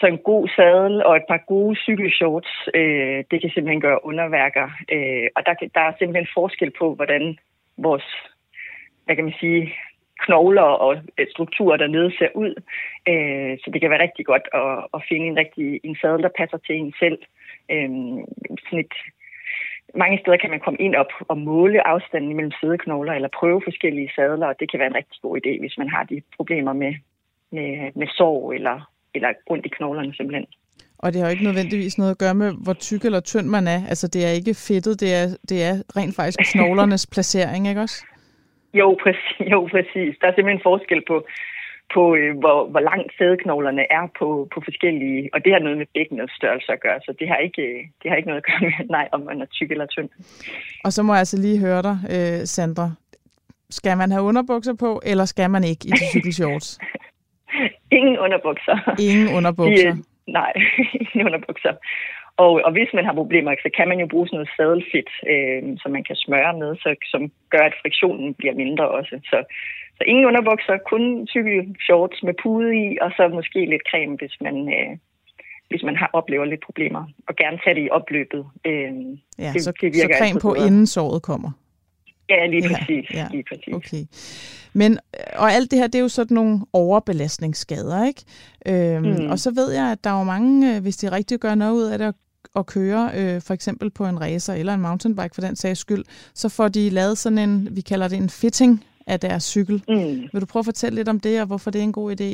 så en god sadel og et par gode cykelshorts, øh, det kan simpelthen gøre underværker. Øh, og der, der er simpelthen forskel på, hvordan vores hvad kan man sige, knogler og øh, strukturer dernede ser ud. Øh, så det kan være rigtig godt at, at finde en rigtig en sadel, der passer til en selv. Øh, sådan et, mange steder kan man komme ind op og måle afstanden mellem sædeknogler eller prøve forskellige sadler, og det kan være en rigtig god idé, hvis man har de problemer med, med, med sår eller, eller ondt i knoglerne simpelthen. Og det har jo ikke nødvendigvis noget at gøre med, hvor tyk eller tynd man er. Altså, det er ikke fedtet, det er, det er rent faktisk knoglernes placering, ikke også? Jo, præcis. Jo, præcis. Der er simpelthen forskel på, på øh, hvor, hvor langt sædeknoglerne er på, på forskellige, og det har noget med bækkenets størrelse at gøre, så det har ikke, det har ikke noget at gøre med, nej, om man er tyk eller tynd. Og så må jeg altså lige høre dig, øh, Sandra. Skal man have underbukser på, eller skal man ikke i de cykelshorts? Ingen underbukser. Ingen underbukser? De, nej, ingen underbukser. Og, og hvis man har problemer, så kan man jo bruge sådan noget sadelfedt, øh, som man kan smøre med, så, som gør, at friktionen bliver mindre også. Så, så ingen underbukser, kun cykelshorts med pude i, og så måske lidt creme, hvis man, øh, hvis man har oplever lidt problemer. Og gerne tage det i opløbet. Øh, ja, det, så, det virker så creme på, bedre. inden såret kommer. Ja, lige præcis. Ja, ja. Lige præcis. Okay. Men, og alt det her, det er jo sådan nogle overbelastningsskader, ikke? Øhm, mm. Og så ved jeg, at der er jo mange, øh, hvis de rigtig gør noget ud af det, at, at køre øh, for eksempel på en racer eller en mountainbike for den sags skyld, så får de lavet sådan en, vi kalder det en fitting af deres cykel. Mm. Vil du prøve at fortælle lidt om det, og hvorfor det er en god idé?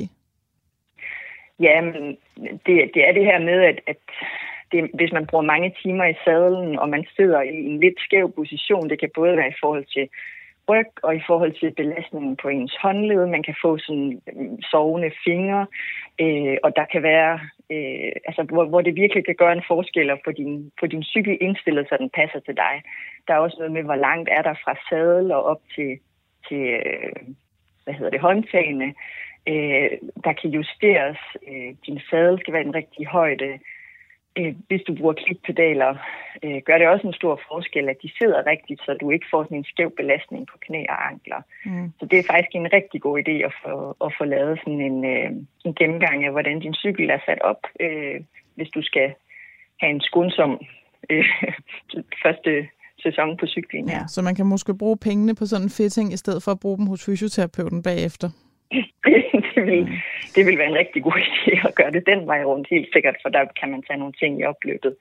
Ja, det, det er det her med, at, at det, hvis man bruger mange timer i sadlen, og man sidder i en lidt skæv position, det kan både være i forhold til ryg og i forhold til belastningen på ens håndled. Man kan få sådan mm, sovende fingre, øh, og der kan være, øh, altså hvor, hvor det virkelig kan gøre en forskel at få din, få din cykel indstillet, så den passer til dig. Der er også noget med, hvor langt er der fra sadel og op til, til øh, hvad hedder det, håndtagene. Øh, der kan justeres. Øh, din sadel skal være den rigtige højde øh, hvis du bruger klikpedaler, øh, gør det også en stor forskel, at de sidder rigtigt, så du ikke får sådan en skæv belastning på knæ og ankler. Mm. Så det er faktisk en rigtig god idé at få, at få lavet sådan en, øh, en gennemgang af, hvordan din cykel er sat op, øh, hvis du skal have en skånsom øh, første sæson på cyklen. Ja, så man kan måske bruge pengene på sådan en fitting, i stedet for at bruge dem hos fysioterapeuten bagefter. Det, vil, det vil være en rigtig god idé at gøre det den vej rundt, helt sikkert, for der kan man tage nogle ting i opløbet.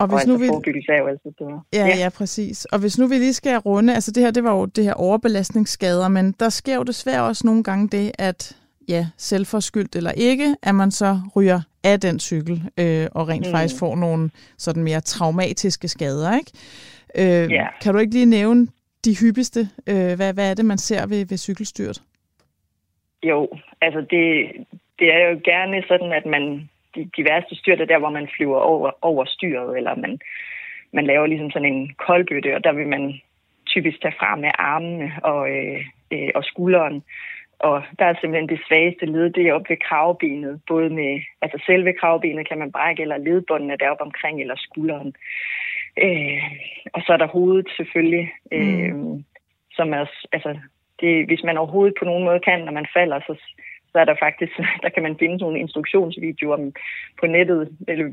Og hvis og nu altså, vi... forebyggelse er jo altid bedre. Ja, ja, ja, præcis. Og hvis nu vi lige skal runde, altså det her, det var jo det her overbelastningsskader, men der sker jo desværre også nogle gange det, at ja, selvforskyldt eller ikke, at man så ryger af den cykel, øh, og rent mm. faktisk får nogle sådan mere traumatiske skader, ikke? Øh, ja. Kan du ikke lige nævne de hyppigste? Øh, hvad, hvad er det, man ser ved, ved cykelstyrt? Jo, altså det, det er jo gerne sådan, at man de, de værste styrt er der, hvor man flyver over, over styret, eller man, man laver ligesom sådan en koldbøtte, og der vil man typisk tage frem med armene og, øh, øh, og skulderen. Og der er simpelthen det svageste led, det er op ved kravbenet. Både med, altså selve kravbenet kan man brække, eller ledbåndene deroppe omkring, eller skulderen. Øh, og så er der hovedet selvfølgelig, øh, mm. som er, altså det, hvis man overhovedet på nogen måde kan, når man falder, så, så er der faktisk, der kan man finde nogle instruktionsvideoer på nettet, eller,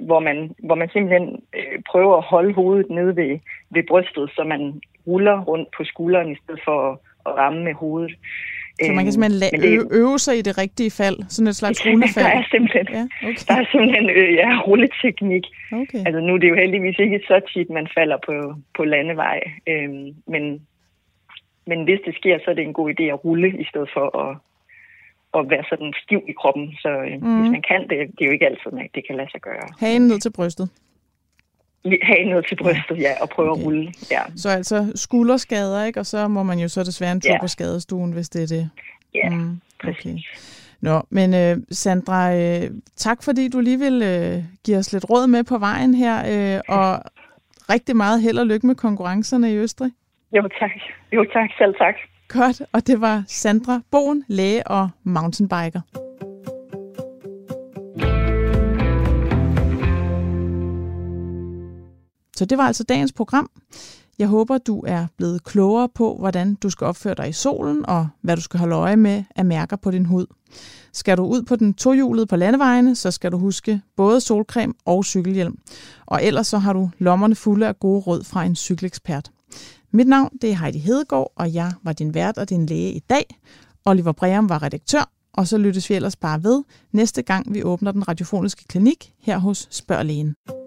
hvor, man, hvor man simpelthen øh, prøver at holde hovedet nede ved, ved brystet, så man ruller rundt på skulderen i stedet for at, at ramme med hovedet. Så man kan simpelthen la- det, øve, øve sig i det rigtige fald, sådan et slags rullefald? Der er simpelthen, ja, okay. der er simpelthen øh, ja, rulleteknik. Okay. Altså nu er det jo heldigvis ikke så tit, man falder på, på landevej, øhm, men men hvis det sker, så er det en god idé at rulle, i stedet for at, at være sådan stiv i kroppen. Så øh, mm. hvis man kan det, det er jo ikke altid, at det kan lade sig gøre. Hagen ned til brystet. Hagen ned til brystet, ja, og prøve okay. at rulle. Ja. Så altså skulderskader, ikke? Og så må man jo så desværre en tur ja. på skadestuen, hvis det er det. Ja, mm, præcis. Okay. Nå, men øh, Sandra, øh, tak fordi du lige vil øh, give os lidt råd med på vejen her, øh, og rigtig meget held og lykke med konkurrencerne i Østrig. Jo tak. Jo tak, selv tak. Godt, og det var Sandra Boen, læge og mountainbiker. Så det var altså dagens program. Jeg håber, du er blevet klogere på, hvordan du skal opføre dig i solen, og hvad du skal holde øje med af mærker på din hud. Skal du ud på den tohjulede på landevejene, så skal du huske både solcreme og cykelhjelm. Og ellers så har du lommerne fulde af gode råd fra en cykelekspert. Mit navn det er Heidi Hedegaard, og jeg var din vært og din læge i dag. Oliver Breum var redaktør, og så lyttes vi ellers bare ved næste gang, vi åbner den radiofoniske klinik her hos Spørg Lægen.